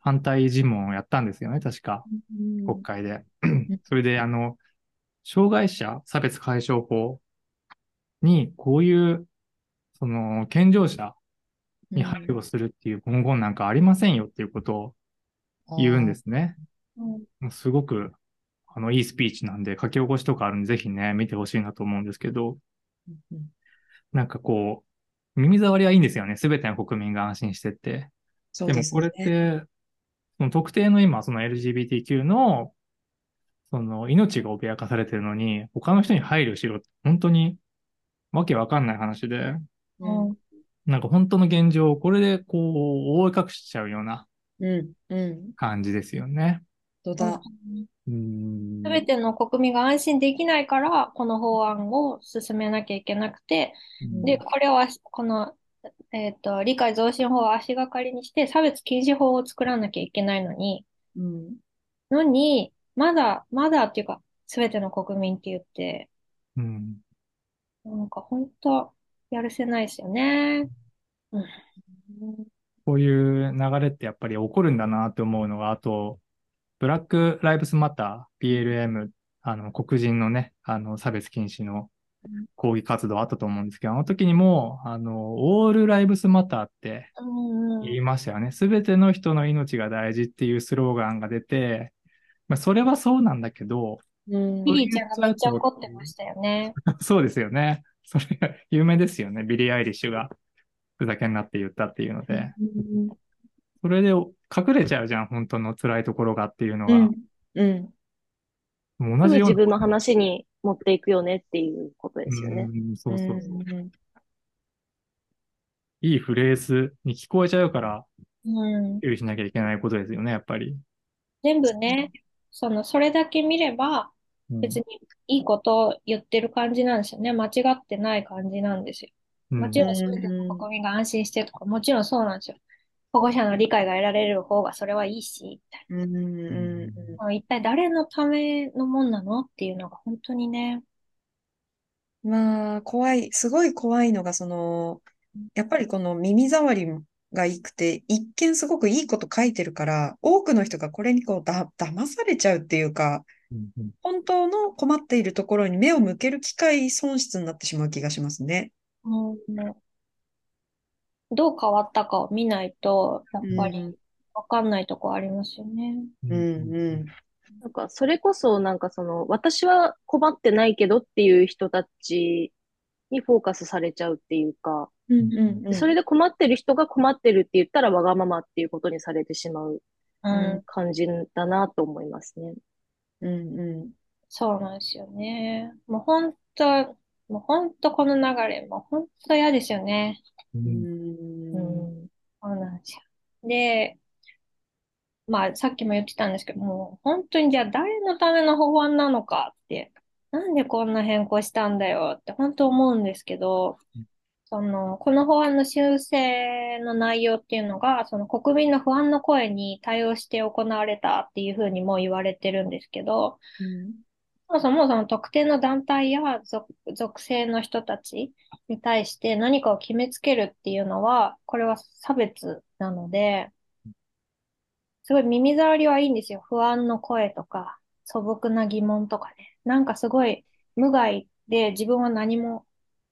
反対尋問をやったんですよね、確か、国会で。それで、あの、障害者差別解消法に、こういう、その、健常者に配慮するっていう文言なんかありませんよっていうことを言うんですね。うん、すごく、あの、いいスピーチなんで、書き起こしとかあるんで、ぜひね、見てほしいなと思うんですけど、うんなんかこう、耳障りはいいんですよね。すべての国民が安心してって。ですでもこれっね。て、その特定の今、その LGBTQ の、その命が脅かされてるのに、他の人に配慮しろって、本当にわけわかんない話で、なんか本当の現状をこれでこう、覆い隠しちゃうようなうん、うん、感じですよね。とだ。うーん。すべての国民が安心できないから、この法案を進めなきゃいけなくて、うんで、これを足、この、えっと、理解増進法を足がかりにして、差別禁止法を作らなきゃいけないのに、うん、のに、まだ、まだっていうか、すべての国民って言って、うん。なんか本当、やるせないですよね。うん。こういう流れってやっぱり起こるんだなって思うのが、あと、ブラック・ライブスマター、BLM、あの、黒人のね、あの、差別禁止の抗議活動あったと思うんですけど、あの時にも、あの、 All Lives Matter ってうん言いましたよね。すべての人の命が大事っていうスローガンが出て、まあ、それはそうなんだけど、うんビリーちゃんがめっちゃ怒ってましたよね。そうですよね。それ、有名ですよね。ビリー・アイリッシュがふざけんなって言ったっていうので。うんそれで隠れちゃうじゃん、本当の辛いところがっていうのが。うん、うん、同じような。自分の話に持っていくよねっていうことですよね。うんそうそうそう。うんいいフレーズに聞こえちゃうから、うん。注意しなきゃいけないことですよね、やっぱり。全部ね、その、それだけ見れば、うん別にいいことを言ってる感じなんですよね。間違ってない感じなんですよ。うんもちろん国民が安心してとか、もちろんそうなんですよ。保護者の理解が得られる方がそれはいいし、みたいな。一体誰のためのもんなのっていうのが本当にね。まあ、怖い、すごい怖いのが、その、やっぱりこの耳障りがいくて、一見すごくいいこと書いてるから、多くの人がこれにこうだ、騙されちゃうっていうか、うんうん本当の困っているところに目を向ける機会損失になってしまう気がしますね。うん、どう変わったかを見ないと、やっぱりうん、わかんないとこありますよね。うん、うん、なんか、それこそ、なんかその、私は困ってないけどっていう人たちにフォーカスされちゃうっていうか、うん、うん、うん。それで困ってる人が困ってるって言ったらわがままっていうことにされてしまううん、感じだなと思いますね。うんうそうなんですよね。もう本当、もう本当この流れ、もう本当嫌ですよね。うんん。ううん。ん、そうなんですよ。で、まあさっきも言ってたんですけど、もう本当にじゃあ誰のための法案なのかって、なんでこんな変更したんだよって本当思うんですけど、その、この法案の修正の内容っていうのが、その国民の不安の声に対応して行われたっていうふうにも言われてるんですけど、うんそもそもその特定の団体や属、属性の人たちに対して何かを決めつけるっていうのは、これは差別なので、すごい耳障りはいいんですよ。不安の声とか、素朴な疑問とかね。なんかすごい無害で自分は何も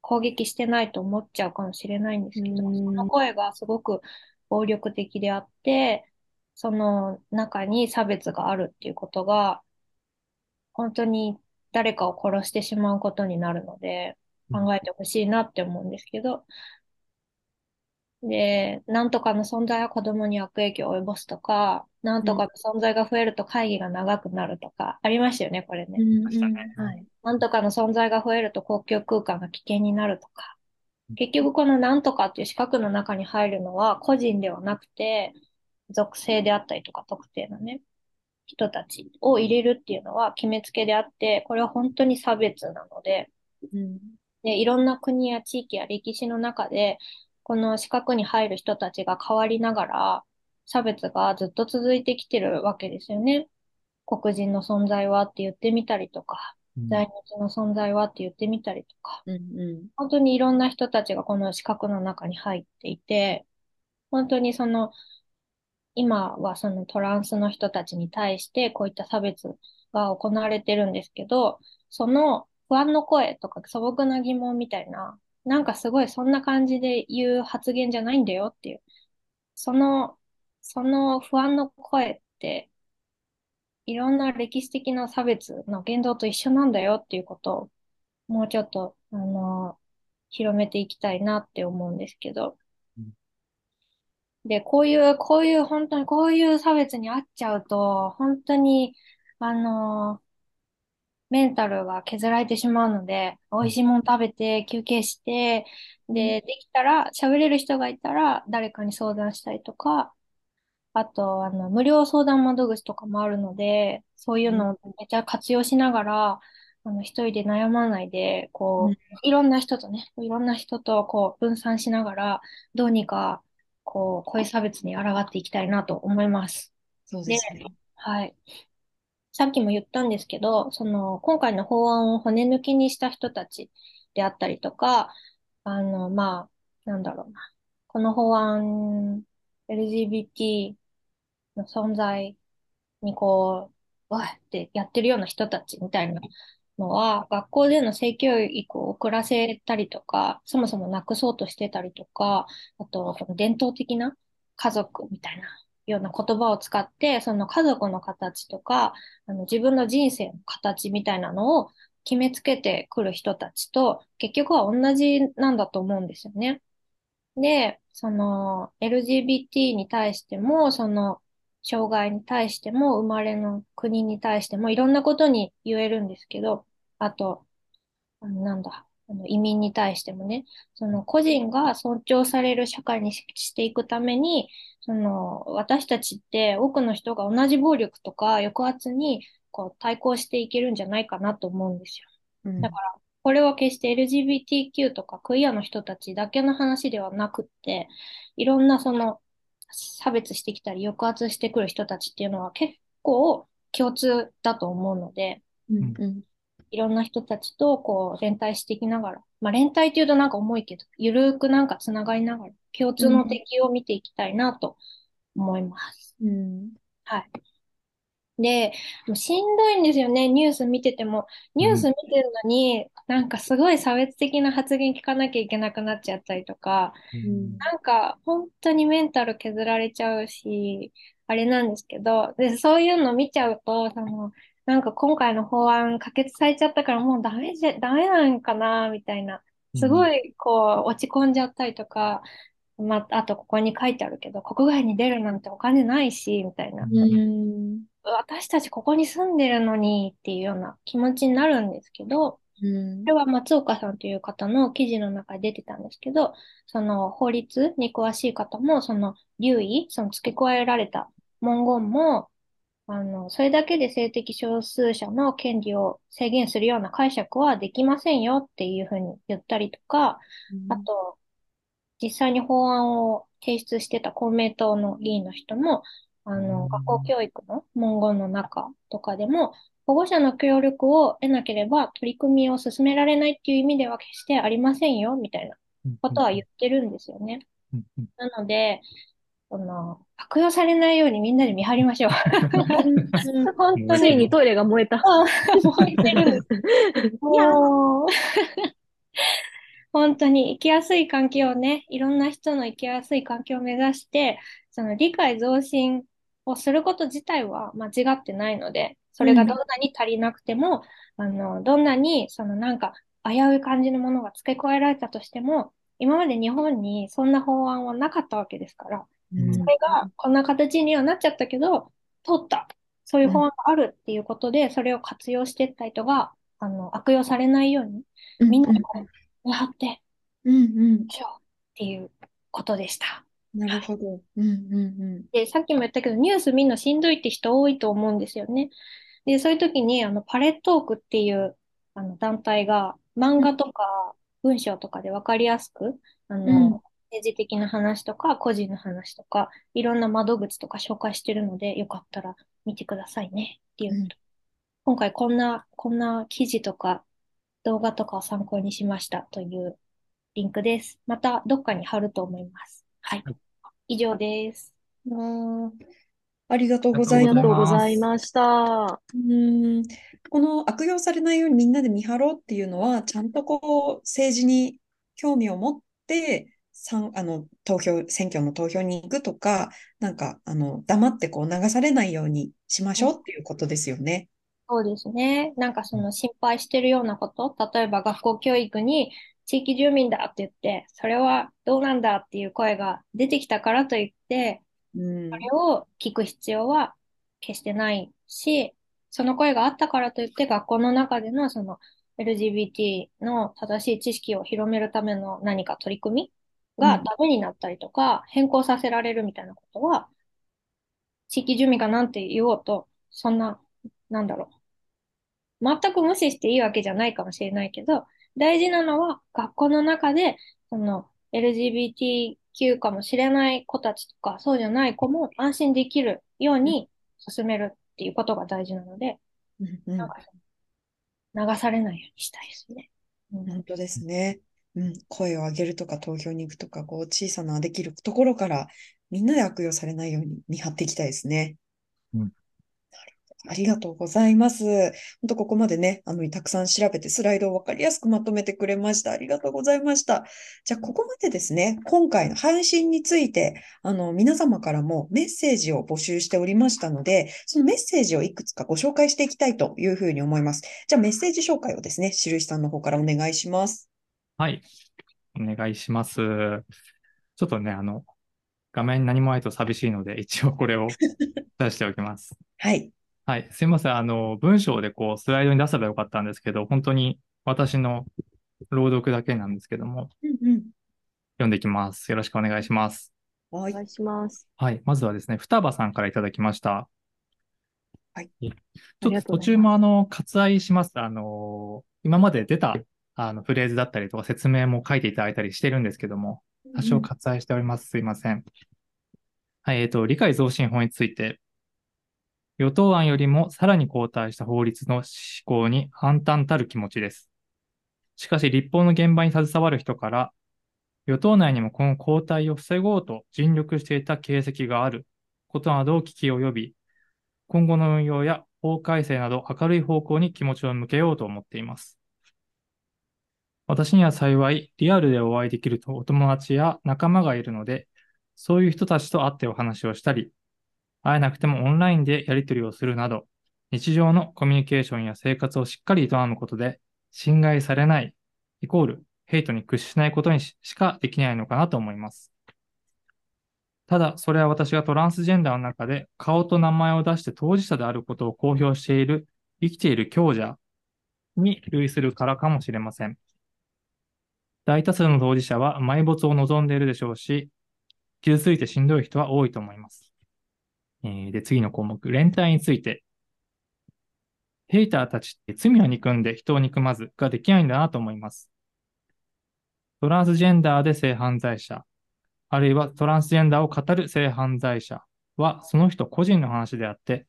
攻撃してないと思っちゃうかもしれないんですけど、うん。その声がすごく暴力的であって、その中に差別があるっていうことが、本当に誰かを殺してしまうことになるので、考えてほしいなって思うんですけど、で、なんとかの存在は子供に悪影響を及ぼすとか、なんとかの存在が増えると会議が長くなるとか、ありましたよね、これね。うん。はい。なんとかの存在が増えると公共空間が危険になるとか。結局このなんとかっていう四角の中に入るのは個人ではなくて、属性であったりとか特定のね、人たちを入れるっていうのは決めつけであって、これは本当に差別なので、うんで、いろんな国や地域や歴史の中で、この四角に入る人たちが変わりながら、差別がずっと続いてきてるわけですよね。黒人の存在はって言ってみたりとか、うん在日の存在はって言ってみたりとか、うんうん。本当にいろんな人たちがこの四角の中に入っていて、本当にその、今はそのトランスの人たちに対してこういった差別が行われてるんですけど、その不安の声とか素朴な疑問みたいな、なんかすごいそんな感じで言う発言じゃないんだよっていう。その、その不安の声って、いろんな歴史的な差別の言動と一緒なんだよっていうことを、もうちょっと、あの、広めていきたいなって思うんですけどうん。で、こういう、こういう、本当にこういう差別に遭っちゃうと、本当に、あの、メンタルが削られてしまうので、美味しいもの食べて、休憩して、で、できたら、喋れる人がいたら、誰かに相談したりとか、あと、あの、無料相談窓口とかもあるので、そういうのをめちゃ活用しながら、あの、一人で悩まないで、こういろんな人とね、いろんな人とこう、分散しながら、どうにか、こう、こういう差別に抗っていきたいなと思います。そうですね。はい。さっきも言ったんですけど、その、今回の法案を骨抜きにした人たちであったりとか、あの、まあ、なんだろうな。この法案、LGBT の存在にこう、わってやってるような人たちみたいなのは、学校での性教育を遅らせたりとか、そもそもなくそうとしてたりとか、あと、伝統的な家族みたいなような言葉を使って、その家族の形とか、あの自分の人生の形みたいなのを決めつけてくる人たちと、結局は同じなんだと思うんですよね。で、その LGBT に対しても、その障害に対しても、生まれの国に対しても、いろんなことに言えるんですけど、あと、あのなんだ、あの移民に対してもね、その個人が尊重される社会にししていくために、その私たちって多くの人が同じ暴力とか抑圧にこう対抗していけるんじゃないかなと思うんですよ。うんだから、これは決して LGBTQ とかクイアの人たちだけの話ではなくって、いろんなその差別してきたり抑圧してくる人たちっていうのは結構共通だと思うので、うん。うん。いろんな人たちとこう連帯していきながら、まあ連帯っていうとなんか重いけど、ゆるくなんかつながりながら、共通の敵を見ていきたいなと思います。うん。はい。で、もうしんどいんですよね、ニュース見てても。ニュース見てるのに、なんかすごい差別的な発言聞かなきゃいけなくなっちゃったりとか、うんなんか本当にメンタル削られちゃうし、あれなんですけど、で、そういうの見ちゃうと、その、なんか今回の法案可決されちゃったからもうダメじゃ、ダメなんかな、みたいな。すごい、こう、落ち込んじゃったりとか、うまあ、あとここに書いてあるけど、国外に出るなんてお金ないし、みたいな。うん。私たちここに住んでるのにっていうような気持ちになるんですけど、うん。これは松岡さんという方の記事の中で出てたんですけど、その法律に詳しい方も、その留意、その付け加えられた文言も、あの、それだけで性的少数者の権利を制限するような解釈はできませんよっていうふうに言ったりとか、あと、実際に法案を提出してた公明党の議員の人も、あの、学校教育の文言の中とかでも、保護者の協力を得なければ取り組みを進められないっていう意味では決してありませんよ、みたいなことは言ってるんですよね。なので、その、悪用されないようにみんなで見張りましょう。本当に。ついにトイレが燃えた。燃えてる。ん。です。もう、本当に生きやすい環境をね、いろんな人の生きやすい環境を目指して、その理解増進をすること自体は間違ってないので、それがどんなに足りなくても、あの、どんなにそのなんか危うい感じのものが付け加えられたとしても、今まで日本にそんな法案はなかったわけですから、うんそれがこんな形にはなっちゃったけど、通った。そういう法案があるっていうことで、それを活用していった人が、あの、悪用されないように、みんなでこれ、見張ってうんうん。しょうっていうことでした。なるほど。うんうんで、さっきも言ったけど、ニュース見るのしんどいって人多いと思うんですよね。で、そういう時に、あの、パレットークっていう、あの、団体が、漫画とか文章とかでわかりやすく、あの、うん政治的な話とか、個人の話とか、いろんな窓口とか紹介してるので、よかったら見てくださいねっていううん今回こんな、こんな記事とか動画とかを参考にしましたというリンクです。またどっかに貼ると思います。はい。以上です。うん。あーありがとうごあざいますりがとうございました。うんこの悪用されないようにみんなで見張ろうっていうのは、ちゃんとこう、政治に興味を持って、さんあの、投票、選挙の投票に行くとか、なんか、あの、黙ってこう流されないようにしましょうっていうことですよね。そうですね。なんかその心配してるようなこと、例えば学校教育に地域住民だって言って、それはどうなんだっていう声が出てきたからといって、うん。それを聞く必要は決してないし、その声があったからといって学校の中でのその LGBT の正しい知識を広めるための何か取り組みがうんダメになったりとか、変更させられるみたいなことは、地域住民がなんて言おうと、そんな、なんだろう。全く無視していいわけじゃないかもしれないけど、大事なのは学校の中で、その LGBTQ かもしれない子たちとか、そうじゃない子も安心できるように進めるっていうことが大事なので、うんうんなんか流されないようにしたいですね。うん本当ですね。うん、声を上げるとか投票に行くとか、こう小さなできるところからみんなで悪用されないように見張っていきたいですね。うんありがとうございます。本当ここまでね、あの、たくさん調べてスライドをわかりやすくまとめてくれました。ありがとうございました。じゃあ、ここまでですね、今回の配信について、あの、皆様からもメッセージを募集しておりましたので、そのメッセージをいくつかご紹介していきたいというふうに思います。じゃあ、メッセージ紹介をですね、印さんの方からお願いします。はい。お願いします。ちょっとね、あの、画面に何もないと寂しいので、一応これを出しておきます。[laughs] はい。はい。すいません。あの、文章でこう、スライドに出せばよかったんですけど、本当に私の朗読だけなんですけども、うんうん。読んでいきます。よろしくお願いします。はい。お願いします。はい。まずはですね、双葉さんからいただきました。はいちあょっと途中もあの、割愛します。あの、今まで出たあのフレーズだったりとか説明も書いていただいたりしてるんですけども、多少割愛しております。すいません。はい、えっと、理解増進法について、与党案よりもさらに後退した法律の施行に反対たる気持ちです。しかし、立法の現場に携わる人から、与党内にもこの後退を防ごうと尽力していた形跡があることなどを聞き及び、今後の運用や法改正など明るい方向に気持ちを向けようと思っています。私には幸い、リアルでお会いできるとお友達や仲間がいるので、そういう人たちと会ってお話をしたり、会えなくてもオンラインでやり取りをするなど、日常のコミュニケーションや生活をしっかり営むことで、侵害されない、イコール、ヘイトに屈しないことにししかできないのかなと思います。ただ、それは私がトランスジェンダーの中で顔と名前を出して当事者であることを公表している生きている強者に類するからかもしれません。大多数の当事者は埋没を望んでいるでしょうし、傷ついてしんどい人は多いと思います。えーで、次の項目、連帯について。ヘイターたちって罪を憎んで人を憎まずができないんだなと思います。トランスジェンダーで性犯罪者、あるいはトランスジェンダーを語る性犯罪者はその人個人の話であって、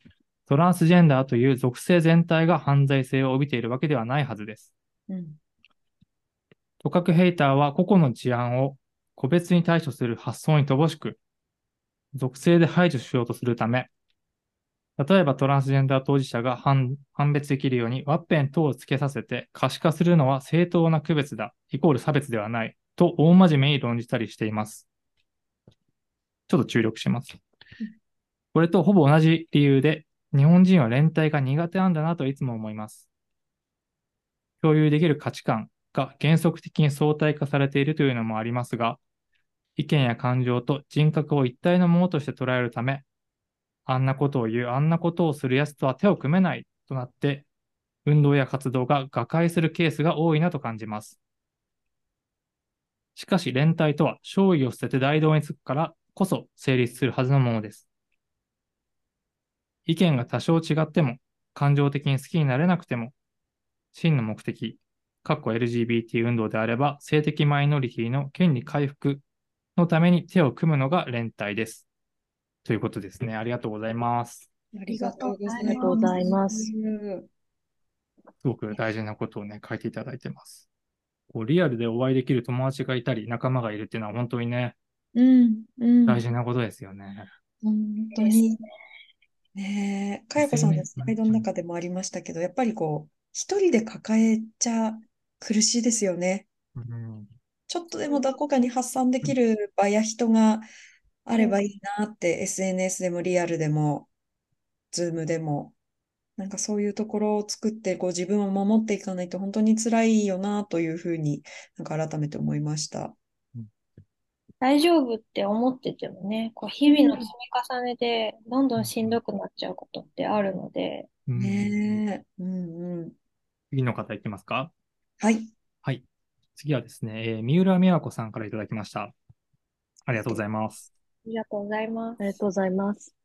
トランスジェンダーという属性全体が犯罪性を帯びているわけではないはずです。うん。とかくヘイターは個々の事案を個別に対処する発想に乏しく、属性で排除しようとするため、例えばトランスジェンダー当事者が判判別できるようにワッペン等を付けさせて可視化するのは正当な区別だ、イコール差別ではない、と大真面目に論じたりしています。ちょっと注力します。これとほぼ同じ理由で、日本人は連帯が苦手なんだなといつも思います。共有できる価値観が原則的に相対化されているというのもありますが、意見や感情と人格を一体のものとして捉えるため、あんなことを言う、あんなことをする奴とは手を組めないとなって、運動や活動が瓦解するケースが多いなと感じます。しかし連帯とは、勝利を捨てて大道につくからこそ成立するはずのものです。意見が多少違っても、感情的に好きになれなくても、真の目的、かっこ LGBT 運動であれば、性的マイノリティの権利回復のために手を組むのが連帯です。ということですね。ありがとうございます。ありがとうございます。ありがとうございますすごく大事なことをね、書いていただいてます。こうリアルでお会いできる友達がいたり、仲間がいるっていうのは本当にね、うん、うん。大事なことですよね。本当に。ねえ、かやこさんのスライドの中でもありましたけど、やっぱりこう、一人で抱えちゃ苦しいですよね。うん、ちょっとでもどこかに発散できる場や人があればいいなって、SNS でもリアルでも、ズームでも、なんかそういうところを作って、こう自分を守っていかないと本当に辛いよなというふうに、なんか改めて思いました。大丈夫って思っててもね、こう日々の積み重ねでどんどんしんどくなっちゃうことってあるので、うん。ねえ、うんうん。次の方いきますか？はい。次はですね、えー三浦美和子さんからいただきました。ありがとうございます。ありがとうございますあ。りがとうございます。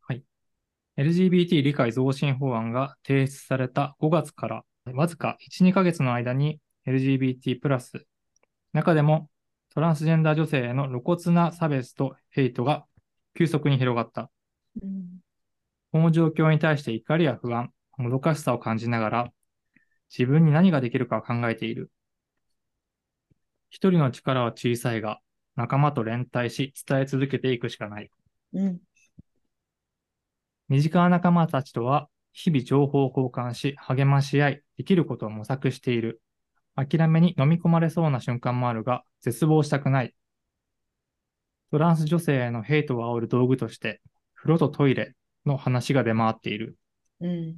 LGBT 理解増進法案が提出された5月からわずか1、2ヶ月の間に LGBT+, 中でもトランスジェンダー女性への露骨な差別とヘイトが急速に広がった。うんこの状況に対して怒りや不安、もどかしさを感じながら自分に何ができるかを考えている。一人の力は小さいが仲間と連帯し伝え続けていくしかない。うん身近な仲間たちとは日々情報を交換し、励まし合い、できることを模索している。諦めに飲み込まれそうな瞬間もあるが、絶望したくない。トランス女性へのヘイトを煽る道具として、風呂とトイレの話が出回っている。うん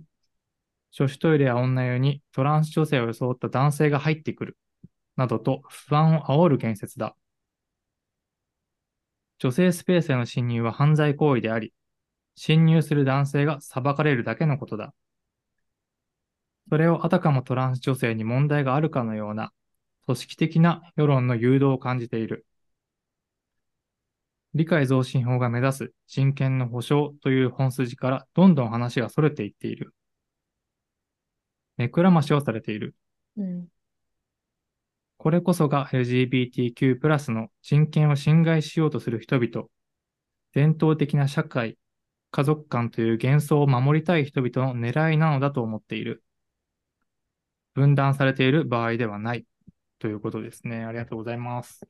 女子トイレや女湯にトランス女性を装った男性が入ってくる。などと不安を煽る言説だ。女性スペースへの侵入は犯罪行為であり、侵入する男性が裁かれるだけのことだ。それをあたかもトランス女性に問題があるかのような組織的な世論の誘導を感じている。理解増進法が目指す人権の保障という本筋からどんどん話が逸れていっている。目くらましをされている。うんこれこそが LGBTQ+ の人権を侵害しようとする人々、伝統的な社会、家族観という幻想を守りたい人々の狙いなのだと思っている。分断されている場合ではない。ということですね。ありがとうございます。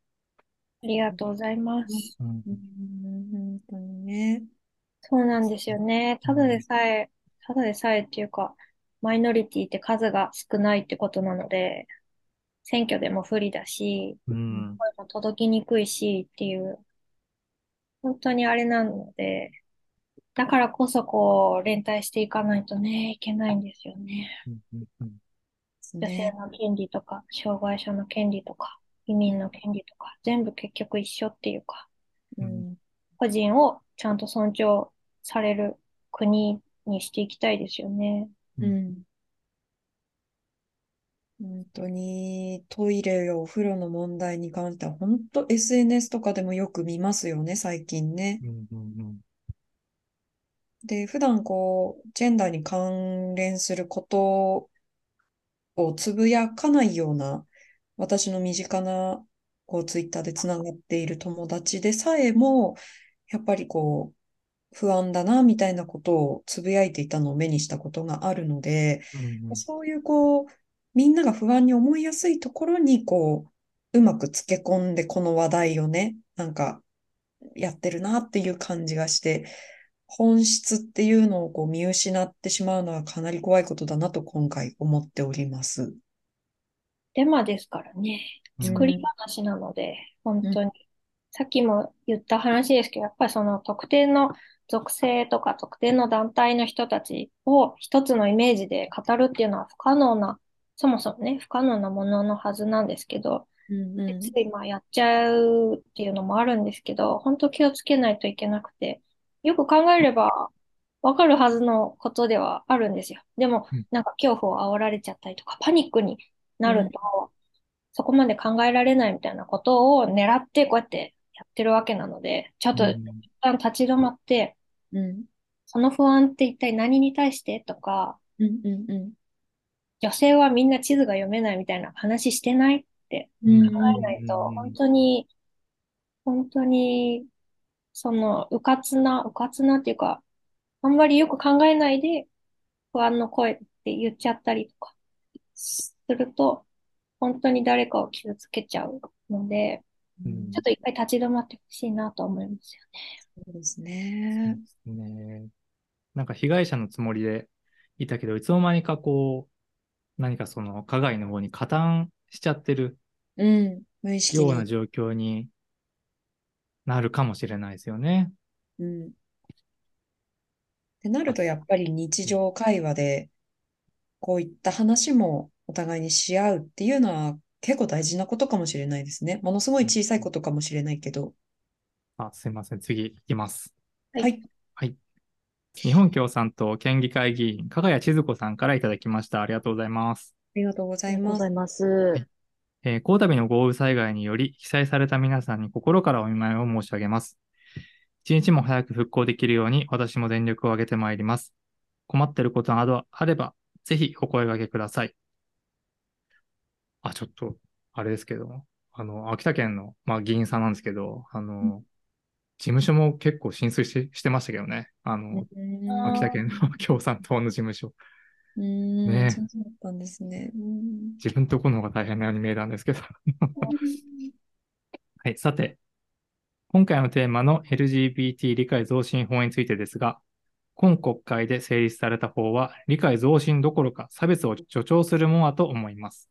ありがとうございます。うんうん本当にね。そうなんですよね。ただでさえ、ただでさえっていうか、マイノリティって数が少ないってことなので、選挙でも不利だし、うん。声も届きにくいしっていう、本当にあれなので、だからこそこう、連帯していかないとね、いけないんですよね。うんうん女性ね。の権利とか、障害者の権利とか、移民の権利とか、全部結局一緒っていうか、うん個人をちゃんと尊重される国にしていきたいですよね。うん。本当にトイレやお風呂の問題に関しては、本当 SNS とかでもよく見ますよね、最近ね。うんうんで、普段こう、ジェンダーに関連することをつぶやかないような、私の身近な、こう、ツイッターでつながっている友達でさえも、やっぱりこう、不安だな、みたいなことをつぶやいていたのを目にしたことがあるので、うんうんそういうこう、みんなが不安に思いやすいところに、こう、うまくつけ込んで、この話題をね、なんか、やってるなっていう感じがして、本質っていうのをこう見失ってしまうのはかなり怖いことだなと今回思っております。デマですからね。うん作り話なので、本当に。さっきも言った話ですけど、やっぱりその特定の属性とか特定の団体の人たちを一つのイメージで語るっていうのは不可能な、そもそもね、不可能なもののはずなんですけど、うんうん。ついまあやっちゃうっていうのもあるんですけど、本当気をつけないといけなくて、よく考えればわかるはずのことではあるんですよ。でもうん、なんか恐怖を煽られちゃったりとか、パニックになると、そこまで考えられないみたいなことを狙ってこうやってやってるわけなので、ちょっと一旦立ち止まって、うん。その不安って一体何に対して？とか、うんうんうん女性はみんな地図が読めないみたいな話してない？ってうん。考えないと、本当に、本当に、その、うかつな、うかつなっていうか、あんまりよく考えないで、不安の声って言っちゃったりとか、すると、本当に誰かを傷つけちゃうので、うん。ちょっと一回立ち止まってほしいなと思いますよね。そうですね。ね。なんか被害者のつもりでいたけど、いつの間にかこう、何かその加害の方に加担しちゃってるうん。無意識に。ような状況になるかもしれないですよね。うん。ってなると、やっぱり日常会話で、こういった話もお互いにし合うっていうのは結構大事なことかもしれないですね。ものすごい小さいことかもしれないけど。あ、すいません。次いきます。はいはい。はい。日本共産党県議会議員、加賀谷千鶴子さんからいただきました。ありがとうございます。ありがとうございます。ます。えー、こ度の豪雨災害により被災された皆さんに心からお見舞いを申し上げます。一日も早く復興できるように私も全力を挙げてまいります。困っていることなどあれば、ぜひお声掛けください。あ、ちょっと、あれですけど、あの、秋田県の、まあ、議員さんなんですけど、あの、事務所も結構浸水ししてましたけどね。あの、秋田県の共産党の事務所。うん、ねそうだったんですね。うん自分とこの方が大変なように見えたんですけど。はい、さて、今回のテーマの LGBT 理解増進法についてですが、今国会で成立された法は理解増進どころか差別を助長するものだと思います。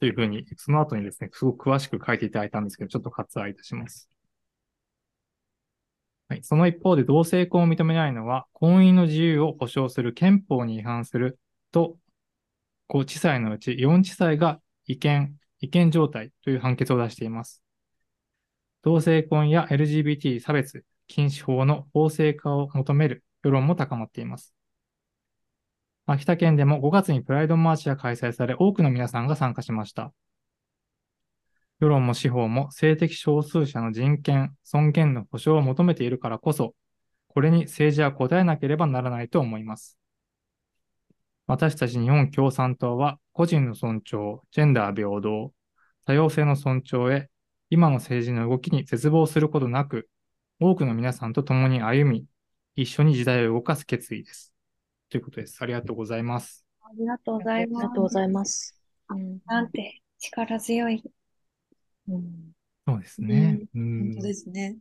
というふうに、その後にですね、すごく詳しく書いていただいたんですけど、ちょっと割愛いたします。はい、その一方で同性婚を認めないのは、婚姻の自由を保障する憲法に違反すると5地裁のうち4地裁が違憲、違憲状態という判決を出しています。同性婚や LGBT 差別禁止法の法制化を求める世論も高まっています。秋田県でも5月にプライドマーチが開催され、多くの皆さんが参加しました。世論も司法も性的少数者の人権、尊厳の保障を求めているからこそ、これに政治は応えなければならないと思います。私たち日本共産党は個人の尊重、ジェンダー平等、多様性の尊重へ今の政治の動きに絶望することなく、多くの皆さんと共に歩み、一緒に時代を動かす決意です。ということです。ありがとうございます。ありがとうございあります。がとうございます。うんなんて力強い。うんそうですね。うん本当ですね。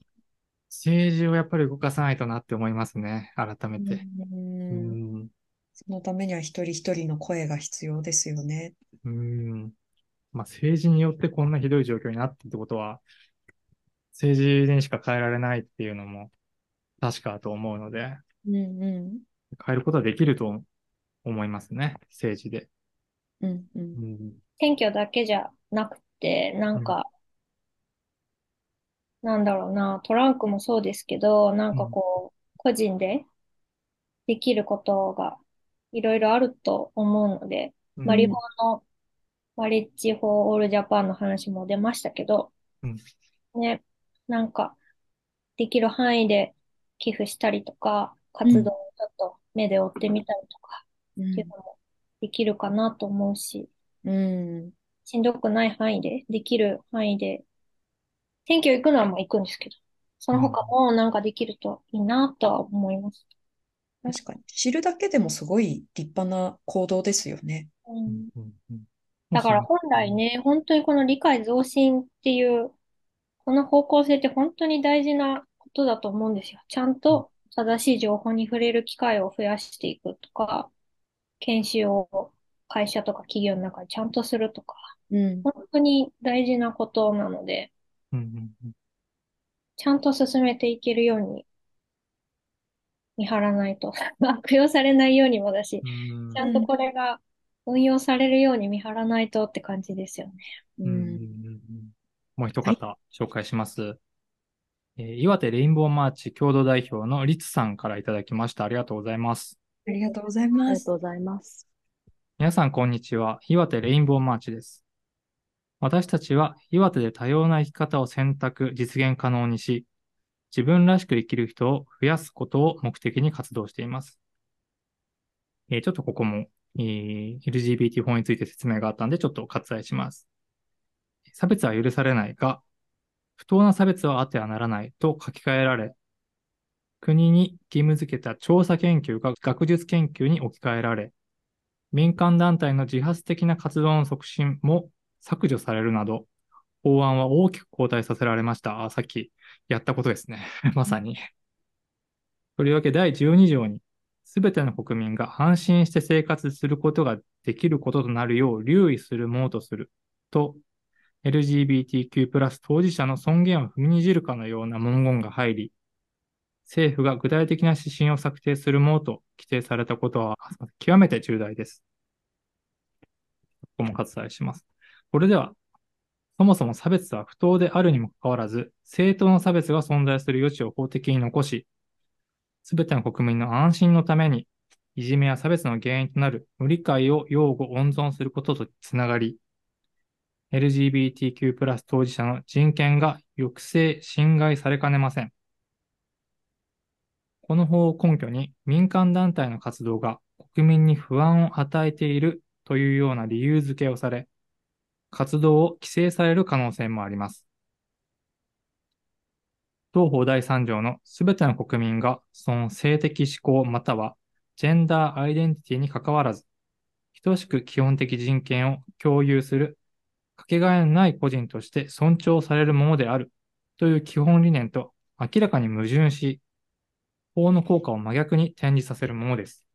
政治をやっぱり動かさないとなって思いますね。改めて。ううんん。そのためには一人一人の声が必要ですよね。うん。まあ、政治によってこんなひどい状況になってるってことは、政治にしか変えられないっていうのも確かだと思うので、うんう変えることはできると思いますね。政治で。ん。うんう。うんん。選挙だけじゃなくて、なんか、なんだろうな、トランクもそうですけど、なんかこう、個人でできることがいろいろあると思うので、うん。マリの Marriage For All Japan の話も出ましたけど、うん。ね、なんか、できる範囲で寄付したりとか、活動をちょっと目で追ってみたりとか、うん。っていうのもできるかなと思うし、うん。しんどくない範囲で、できる範囲で、選挙行くのはもう行くんですけど、その他もなんかできるといいなとは思います。確かに。知るだけでもすごい立派な行動ですよね。うんうんうんだから本来ね、本当にこの理解増進っていう、この方向性って本当に大事なことだと思うんですよ。ちゃんと正しい情報に触れる機会を増やしていくとか、研修を会社とか企業の中でちゃんとするとか、うん。本当に大事なことなので、うんうんうんちゃんと進めていけるように見張らないと、[laughs] 悪用されないようにもだし、うんちゃんとこれが運用されるように見張らないとって感じですよね。ううんうんん。うんもう一方紹介します。えー岩手レインボーマーチ共同代表のリツさんからいただきました。ありがとうございます。ありがとうございあり。がとうございます。皆さん、こんにちは。岩手レインボーマーチです。私たちは岩手で多様な生き方を選択、実現可能にし、自分らしく生きる人を増やすことを目的に活動しています。えーちょっとここも、えー LGBT 法について説明があったんで、ちょっと割愛します。差別は許されないが、不当な差別はあってはならないと書き換えられ、国に義務付けた調査研究が学術研究に置き換えられ、民間団体の自発的な活動の促進も削除されるなど、法案は大きく後退させられました。あ、さっきやったことですね。[laughs] まさに。とりわけ第12条に、すべての国民が安心して生活することができることとなるよう留意するものとすると、LGBTQ+ 当事者の尊厳を踏みにじるかのような文言が入り、政府が具体的な指針を策定するものと規定されたことは極めて重大です。ここも割愛します。これでは、そもそも差別は不当であるにもかかわらず、正当な差別が存在する余地を法的に残し、すべての国民の安心のために、いじめや差別の原因となる無理解を擁護温存することとつながり、LGBTQ+ 当事者の人権が抑制、侵害されかねません。この法を根拠に民間団体の活動が国民に不安を与えているというような理由付けをされ、活動を規制される可能性もあります。同法第3条のすべての国民がその性的指向またはジェンダーアイデンティティに関わらず、等しく基本的人権を共有するかけがえのない個人として尊重されるものであるという基本理念と明らかに矛盾し、法の効果を真逆に転じさせるものです。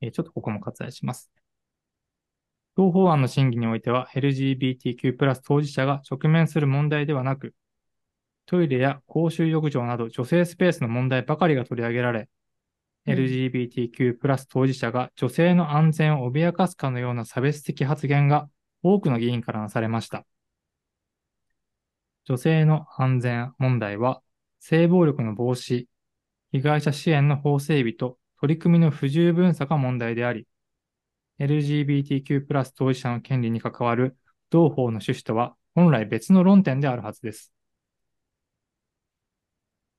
えちょっとここも割愛します。同法案の審議においては LGBTQ+ 当事者が直面する問題ではなく、トイレや公衆浴場など女性スペースの問題ばかりが取り上げられ、うん LGBTQ+ 当事者が女性の安全を脅かすかのような差別的発言が多くの議員からなされました。女性の安全問題は、性暴力の防止、被害者支援の法整備と取り組みの不十分さが問題であり、LGBTQ+ プラス当事者の権利に関わる同法の趣旨とは本来別の論点であるはずです。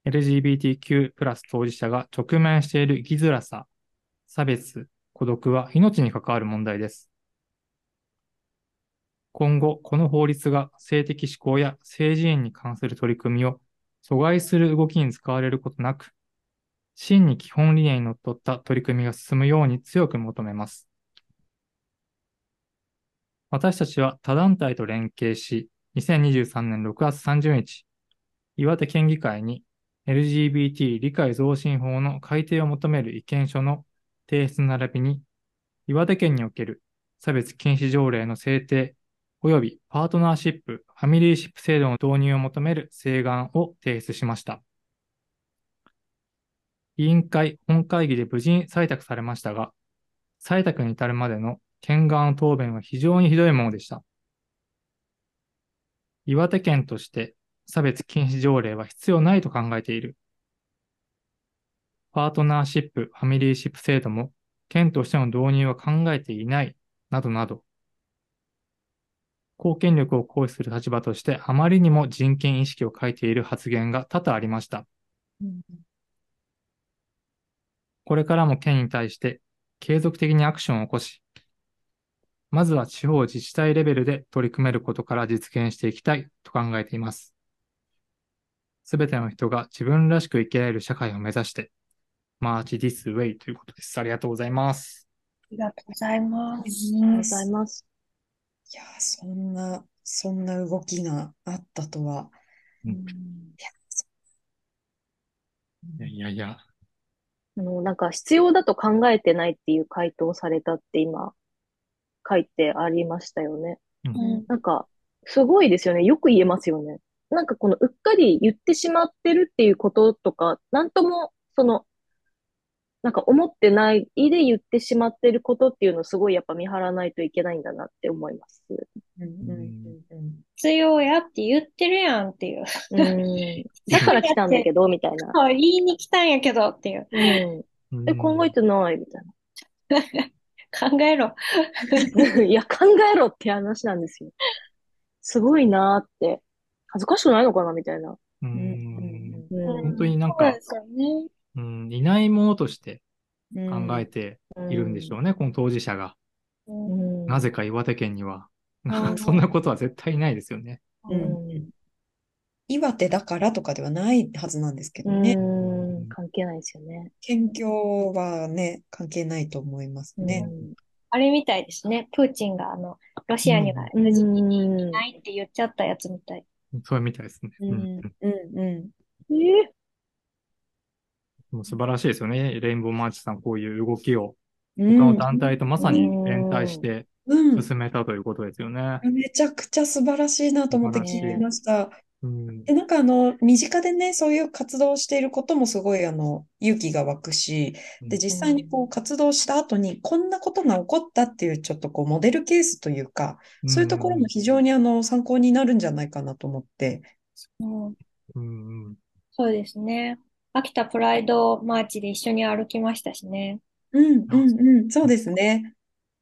LGBTQ+ プラス当事者が直面している生きづらさ、差別、孤独は命に関わる問題です。今後、この法律が性的指向や性自認に関する取り組みを阻害する動きに使われることなく、真に基本理念にのっとった取り組みが進むように強く求めます。私たちは他団体と連携し、2023年6月30日、岩手県議会に LGBT 理解増進法の改定を求める意見書の提出並びに、岩手県における差別禁止条例の制定及びパートナーシップ、ファミリーシップ制度の導入を求める請願を提出しました。委員会本会議で無事に採択されましたが、採択に至るまでの県側の答弁は非常にひどいものでした。岩手県として差別禁止条例は必要ないと考えている。パートナーシップ、ファミリーシップ制度も県としての導入は考えていない、などなど、公権力を行使する立場としてあまりにも人権意識を欠いている発言が多々ありました。うんこれからも県に対して継続的にアクションを起こし、まずは地方自治体レベルで取り組めることから実現していきたいと考えています。すべての人が自分らしく生きられる社会を目指して、March This Way ということです。ありがとうございます。ありがとうございます。ありがとうございます。いやー、そんな、そんな動きがあったとは。うんいやいやいやいや、あの、なんか必要だと考えてないっていう回答をされたって今書いてありましたよね。うんうんなんか、すごいですよね。よく言えますよね。なんかこのうっかり言ってしまってるっていうこととか、なんとも、その、なんか思ってないで言ってしまってることっていうのをすごいやっぱ見張らないといけないんだなって思います。うんうんうんうん必要やって言ってるやんっていう。うん。だから来たんだけど、みたいな。そう言いに来たんやけどっていう。うん。え、考えてないみたい考えろ。な。[laughs] いや、考えろって話なんですよ。すごいなーって。恥ずかしくないのかなみたいな。ううん本当になんかそうん、いないものとしてうん考えているんでしょうね、この当事者が。なぜか岩手県には。うん [laughs] そんなことは絶対ないですよね。うん岩手だからとかではないはずなんですけどうね。ん。関係ないですよね。県境はね、関係ないと思いますね。あれみたいですね。プーチンがあの、ロシアにはうん。LGBT ないって言っちゃったやつみたい。そうみたいですね。うんうんうんうえもう素晴らしいですよね。レインボーマーチさん、こういう動きをん。他のうん団体とまさに連帯してうん。進めたということですよね。めちゃくちゃ素晴らしいなと思って聞いてました。うんで、なんかあの、身近でね、そういう活動をしていることもすごいあの、勇気が湧くし、で、実際にこう活動した後に、こんなことが起こったっていう、ちょっとこう、モデルケースというか、そういうところも非常にあの、参考になるんじゃないかなと思って。うん、うんうんそうですね。秋田プライドマーチで一緒に歩きましたしね。うん、うん、うん、そうですね。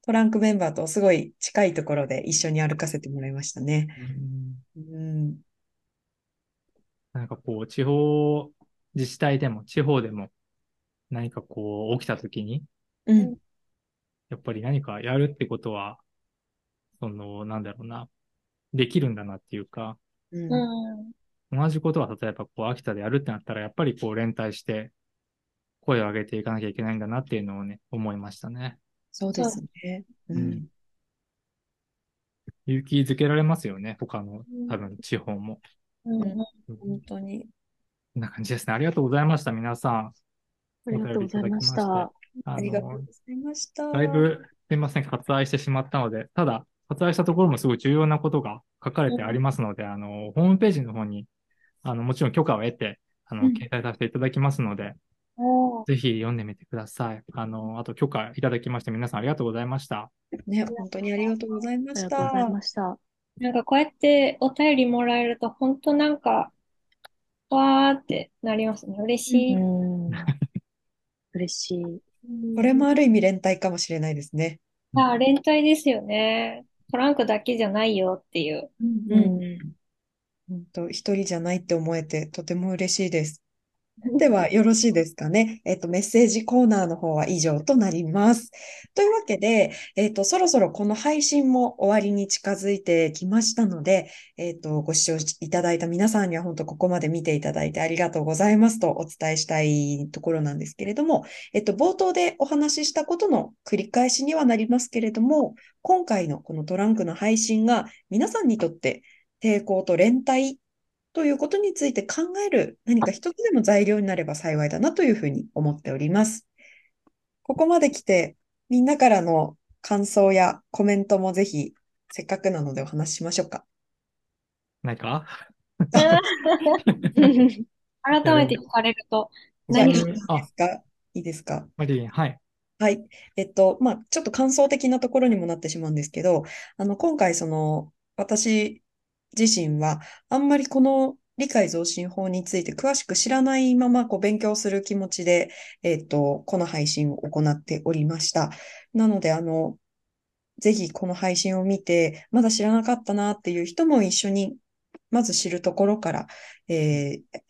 トランクメンバーとすごい近いところで一緒に歩かせてもらいましたね。うんうん、なんかこう、地方自治体でも、地方でも、何かこう、起きたときに、うん、やっぱり何かやるってことは、その、なんだろうな、できるんだなっていうか、うん、うん。同じことは例えばこう、秋田でやるってなったら、やっぱりこう、連帯して、声を上げていかなきゃいけないんだなっていうのをね、思いましたね。そうですね。うん、勇気づけられますよね、他の、多分、地方も。うんうん本当に。こんな感じですね。ありがとうございました、皆さん。ありがとうございました。あありがとうのございました。だいぶ、すいません、割愛してしまったので、ただ、割愛したところもすごい重要なことが書かれてありますので、あの、ホームページの方に、あの、もちろん許可を得て、あの、うん掲載させていただきますので、おーぜひ読んでみてください。あの、あと許可いただきまして、皆さんありがとうございました。ね、本当にありがとうございましありがとうございた。ました。なんかこうやってお便りもらえると、本当なんか、わーってなりますね。嬉しい。うん。[laughs] 嬉しい。これもある意味連帯かもしれないですね。ああ、連帯ですよね。トランクだけじゃないよっていう。うんうん本当、一人じゃないって思えてとても嬉しいです。では、よろしいですかね。えっと、メッセージコーナーの方は以上となります。というわけで、えっと、そろそろこの配信も終わりに近づいてきましたので、えっと、ご視聴いただいた皆さんには本当ここまで見ていただいてありがとうございますとお伝えしたいところなんですけれども、えっと、冒頭でお話ししたことの繰り返しにはなりますけれども、今回のこのトランクの配信が皆さんにとって抵抗と連帯ということについて考える何か一つでも材料になれば幸いだなというふうに思っております。ここまで来てみんなからの感想やコメントもぜひせっかくなのでお話ししましょうか。ないか？改めて聞かれると、[laughs] じゃあいい何であすか？いいですか？マリリン、はい。はい。えっと、まあ、ちょっと感想的なところにもなってしまうんですけど、あの、今回その、私自身はあんまりこの理解増進法について詳しく知らないままこう勉強する気持ちで、えっと、この配信を行っておりました。なので、あの、ぜひこの配信を見て、まだ知らなかったなっていう人も一緒に、まず知るところから、えー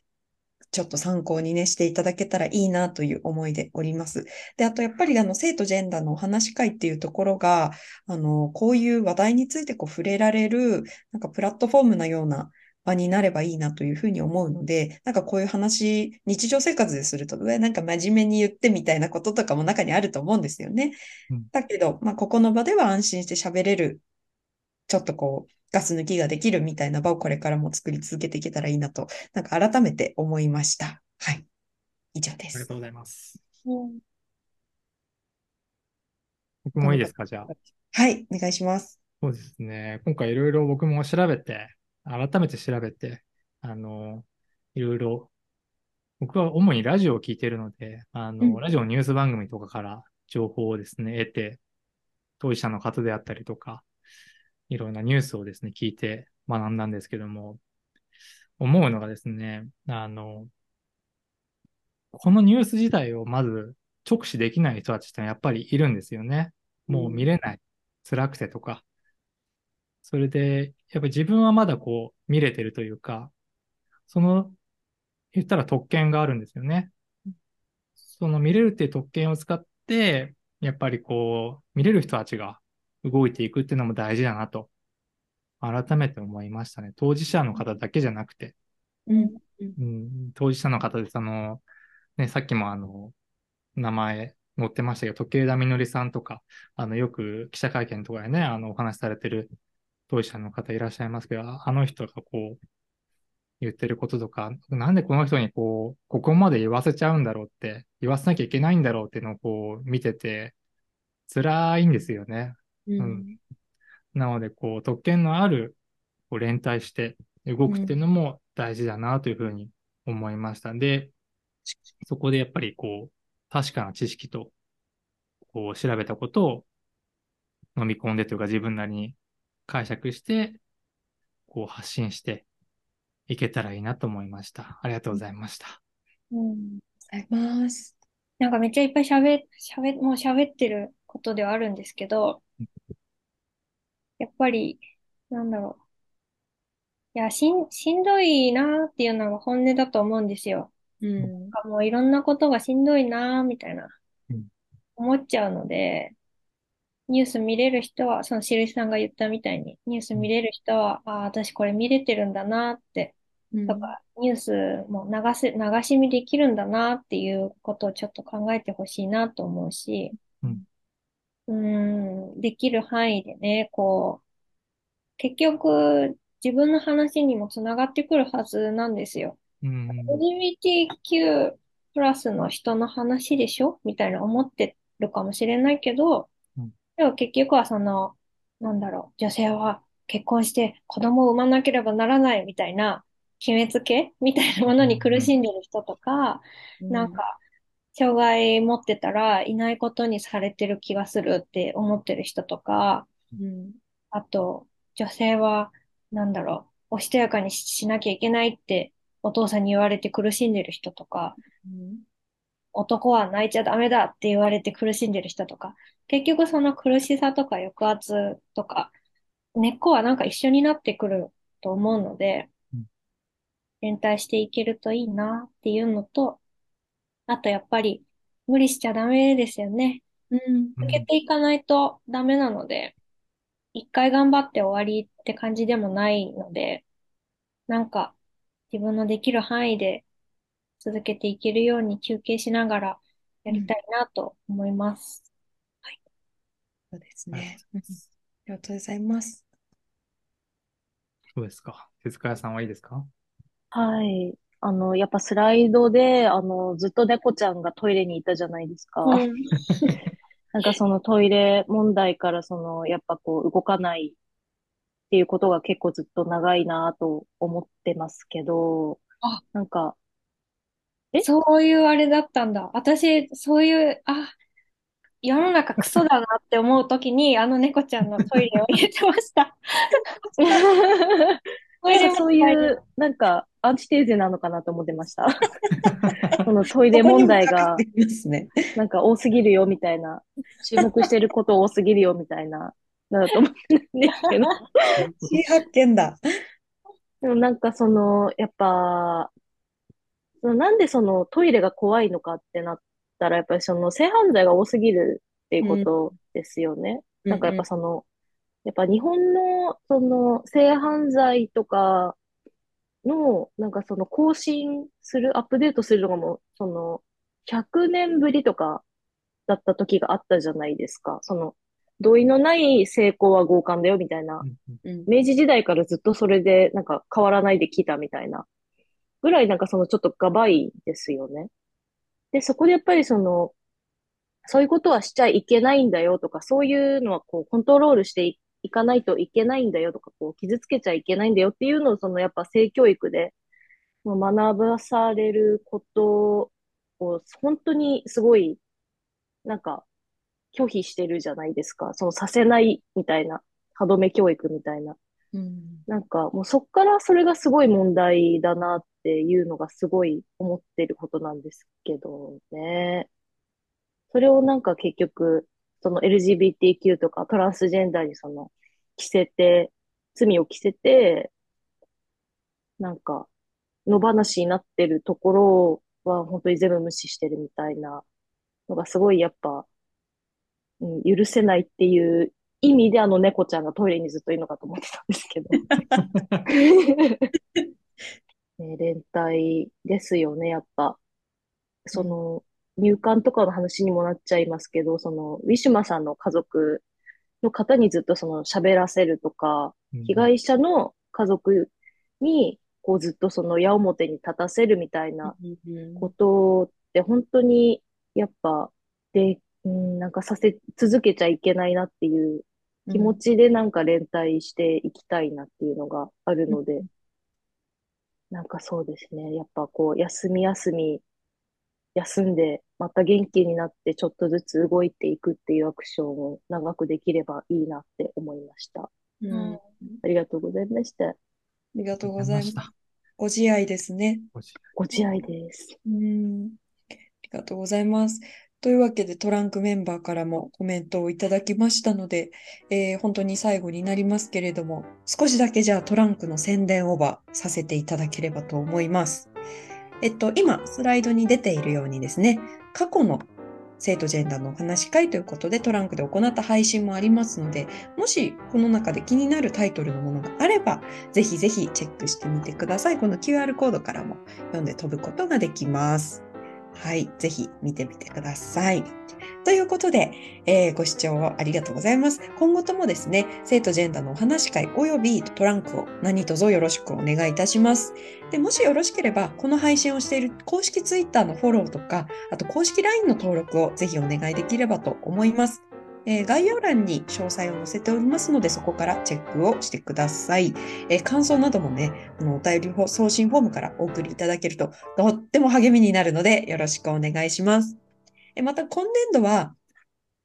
ちょっと参考にね、していただけたらいいなという思いでおります。で、あとやっぱりあの、性とジェンダーのお話し会っていうところが、あの、こういう話題についてこう触れられる、なんかプラットフォームなような場になればいいなというふうに思うので、なんかこういう話、日常生活ですると、うわなんか真面目に言ってみたいなこととかも中にあると思うんですよね。うんだけど、まあ、ここの場では安心して喋れる、ちょっとこう、ガス抜きができるみたいな場をこれからも作り続けていけたらいいなと、なんか改めて思いました。はい。以上ですありがと。うございます。うん僕もいいですか、じゃあ。はい、お願いします。そうですね。今回いろいろ僕も調べて、改めて調べて、あの、いろいろ、僕は主にラジオを聞いているので、あの、うんラジオのニュース番組とかから情報をですね、得て、当事者の方であったりとか、いろんなニュースをですね、聞いて学んだんですけども、思うのがですね、あの、このニュース自体をまず直視できない人たちってやっぱりいるんですよね。もう見れない。辛くてとか。それで、やっぱり自分はまだこう見れてるというか、その、言ったら特権があるんですよね。その見れるっていう特権を使って、やっぱりこう、見れる人たちが動いていくっていうのも大事だなと、改めて思いましたね。当事者の方だけじゃなくて、うん。うん、当事者の方で、その、ね、さっきもあの、名前載ってましたけど、時計田みのりさんとか、あの、よく記者会見とかでね、あの、お話しされてる当事者の方いらっしゃいますけど、ああの人がこう、言ってることとか、なんでこの人にこう、ここまで言わせちゃうんだろうって、言わせなきゃいけないんだろうっていうのをこう、見てて、辛いんですよね。うん。なので、こう、特権のある、こう連帯して動くっていうのも大事だなというふうに思いました。で、そこでやっぱりこう、確かな知識と、こう、調べたことを飲み込んでというか自分なりに解釈して、こう、発信していけたらいいなと思いました。ありがとうございました。うんありがとうございます。なんかめっちゃいっぱい喋、喋、もう喋ってることではあるんですけど、やっぱり、なんだろう。いや、しん、しんどいなっていうのが本音だと思うんですよ。うん。なんかもういろんなことがしんどいなみたいなうん、思っちゃうので、ニュース見れる人は、そのしるしさんが言ったみたいに、ニュース見れる人は、ああ、私これ見れてるんだなって、うんとか、ニュースも流せ、流し見できるんだなっていうことをちょっと考えてほしいなと思うし、うんうーん、できる範囲でね、こう、結局、自分の話にもつながってくるはずなんですよ。うん。LGBTQ プラスの人の話でしょ？みたいな思ってるかもしれないけどうん、でも結局はその、なんだろう、女性は結婚して子供を産まなければならないみたいな決めつけ？みたいなものに苦しんでる人とか、なんか、障害持ってたらいないことにされてる気がするって思ってる人とか、うん。あと、女性は、なんだろう、おしとやかにししなきゃいけないってお父さんに言われて苦しんでる人とか、うん。男は泣いちゃダメだって言われて苦しんでる人とか、結局その苦しさとか抑圧とか、根っこはなんか一緒になってくると思うのでうん、連帯していけるといいなっていうのと、あとやっぱり無理しちゃダメですよね。うん。続けていかないとダメなので、一回頑張って終わりって感じでもないので、なんか自分のできる範囲で続けていけるように休憩しながらやりたいなと思います。そうですね。うんありがとうございます。そうですか？手塚屋さんはいいですか？はい。あの、やっぱスライドで、あの、ずっと猫ちゃんがトイレにいたじゃないですか。うん [laughs] なんかそのトイレ問題からその、やっぱこう動かないっていうことが結構ずっと長いなと思ってますけどあ、なんか、え？そういうあれだったんだ。私、そういう、あ、世の中クソだなって思うときに、あの猫ちゃんのトイレを入れてました。[laughs] トイレそういう、なんか、アンチテーゼなのかなと思ってました。[laughs] そのトイレ問題が。なんか多すぎるよ、みたいな。注目してること多すぎるよ、みたいな。なんだと思ってるんですけど。新発見だ。でもなんかその、やっぱ、なんでそのトイレが怖いのかってなったら、やっぱりその性犯罪が多すぎるっていうことですよね。なんかやっぱその、やっぱ日本のその性犯罪とかの、なんかその更新する、アップデートするのがもう、その、100年ぶりとかだった時があったじゃないですか。その、同意のない性交は強姦だよみたいな。うん明治時代からずっとそれでなんか変わらないで来たみたいなぐらいなんかそのちょっとガバいですよね。で、そこでやっぱりその、そういうことはしちゃいけないんだよとか、そういうのはこうコントロールしていいかないといけないんだよとか、こう傷つけちゃいけないんだよっていうのをそのやっぱ性教育でまあ学ばされることを本当にすごいなんか拒否してるじゃないですか。そのさせないみたいな、歯止め教育みたいな。うんなんかもうそっからそれがすごい問題だなっていうのがすごい思ってることなんですけどね。それをなんか結局、その LGBTQ とかトランスジェンダーにその着せて、罪を着せて、なんか野放しになってるところは本当に全部無視してるみたいなのがすごいやっぱ、うん、許せないっていう意味であの猫ちゃんがトイレにずっといるのかと思ってたんですけど。[laughs] ね、連帯ですよね、やっぱ。その、入管とかの話にもなっちゃいますけど、その、ウィシュマさんの家族の方にずっとその喋らせるとか、被害者の家族に、こうずっとその矢面に立たせるみたいなことって本当にやっぱで、うん、なんかさせ続けちゃいけないなっていう気持ちでなんか連帯していきたいなっていうのがあるので、なんかそうですね。やっぱこう休み休み休んでまた元気になってちょっとずつ動いていくっていうアクションを長くできればいいなって思いました。うんあありがとうございました。りがとうございます。た。ご自愛ですね。ご自愛です。うん。ありがとうございます。というわけでトランクメンバーからもコメントをいただきましたので、えー本当に最後になりますけれども、少しだけじゃあトランクの宣伝オーバーさせていただければと思います。えっと、今、スライドに出ているようにですね、過去の生徒ジェンダーのお話し会ということでトランクで行った配信もありますので、もしこの中で気になるタイトルのものがあれば、ぜひぜひチェックしてみてください。この QR コードからも読んで飛ぶことができます。はい。ぜひ見てみてください。ということで、えーご視聴ありがとうございます。今後ともですね、生徒ジェンダーのお話し会及びトランクを何卒よろしくお願いいたします。で、もしよろしければ、この配信をしている公式 Twitter のフォローとか、あと公式 LINE の登録をぜひお願いできればと思います。えー概要欄に詳細を載せておりますので、そこからチェックをしてください。えー感想などもね、あのお便り送信フォームからお送りいただけるととっても励みになるので、よろしくお願いします。えまた、今年度は、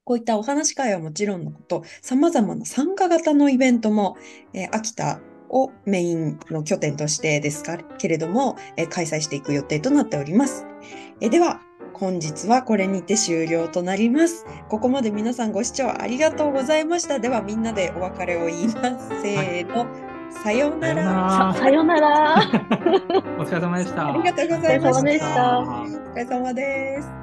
こういったお話し会はもちろんのこと、様々な参加型のイベントも、えー秋田をメインの拠点としてですかけれども、えー開催していく予定となっております。えーでは、本日はこれにて終了となります。ここまで皆さんご視聴ありがとうございました。ではみんなでお別れを言います。せーの。さようなら。さ、さよなら。[laughs] お疲れ様でした。ありがとうごお疲れざいました。様でした。お疲れ様です。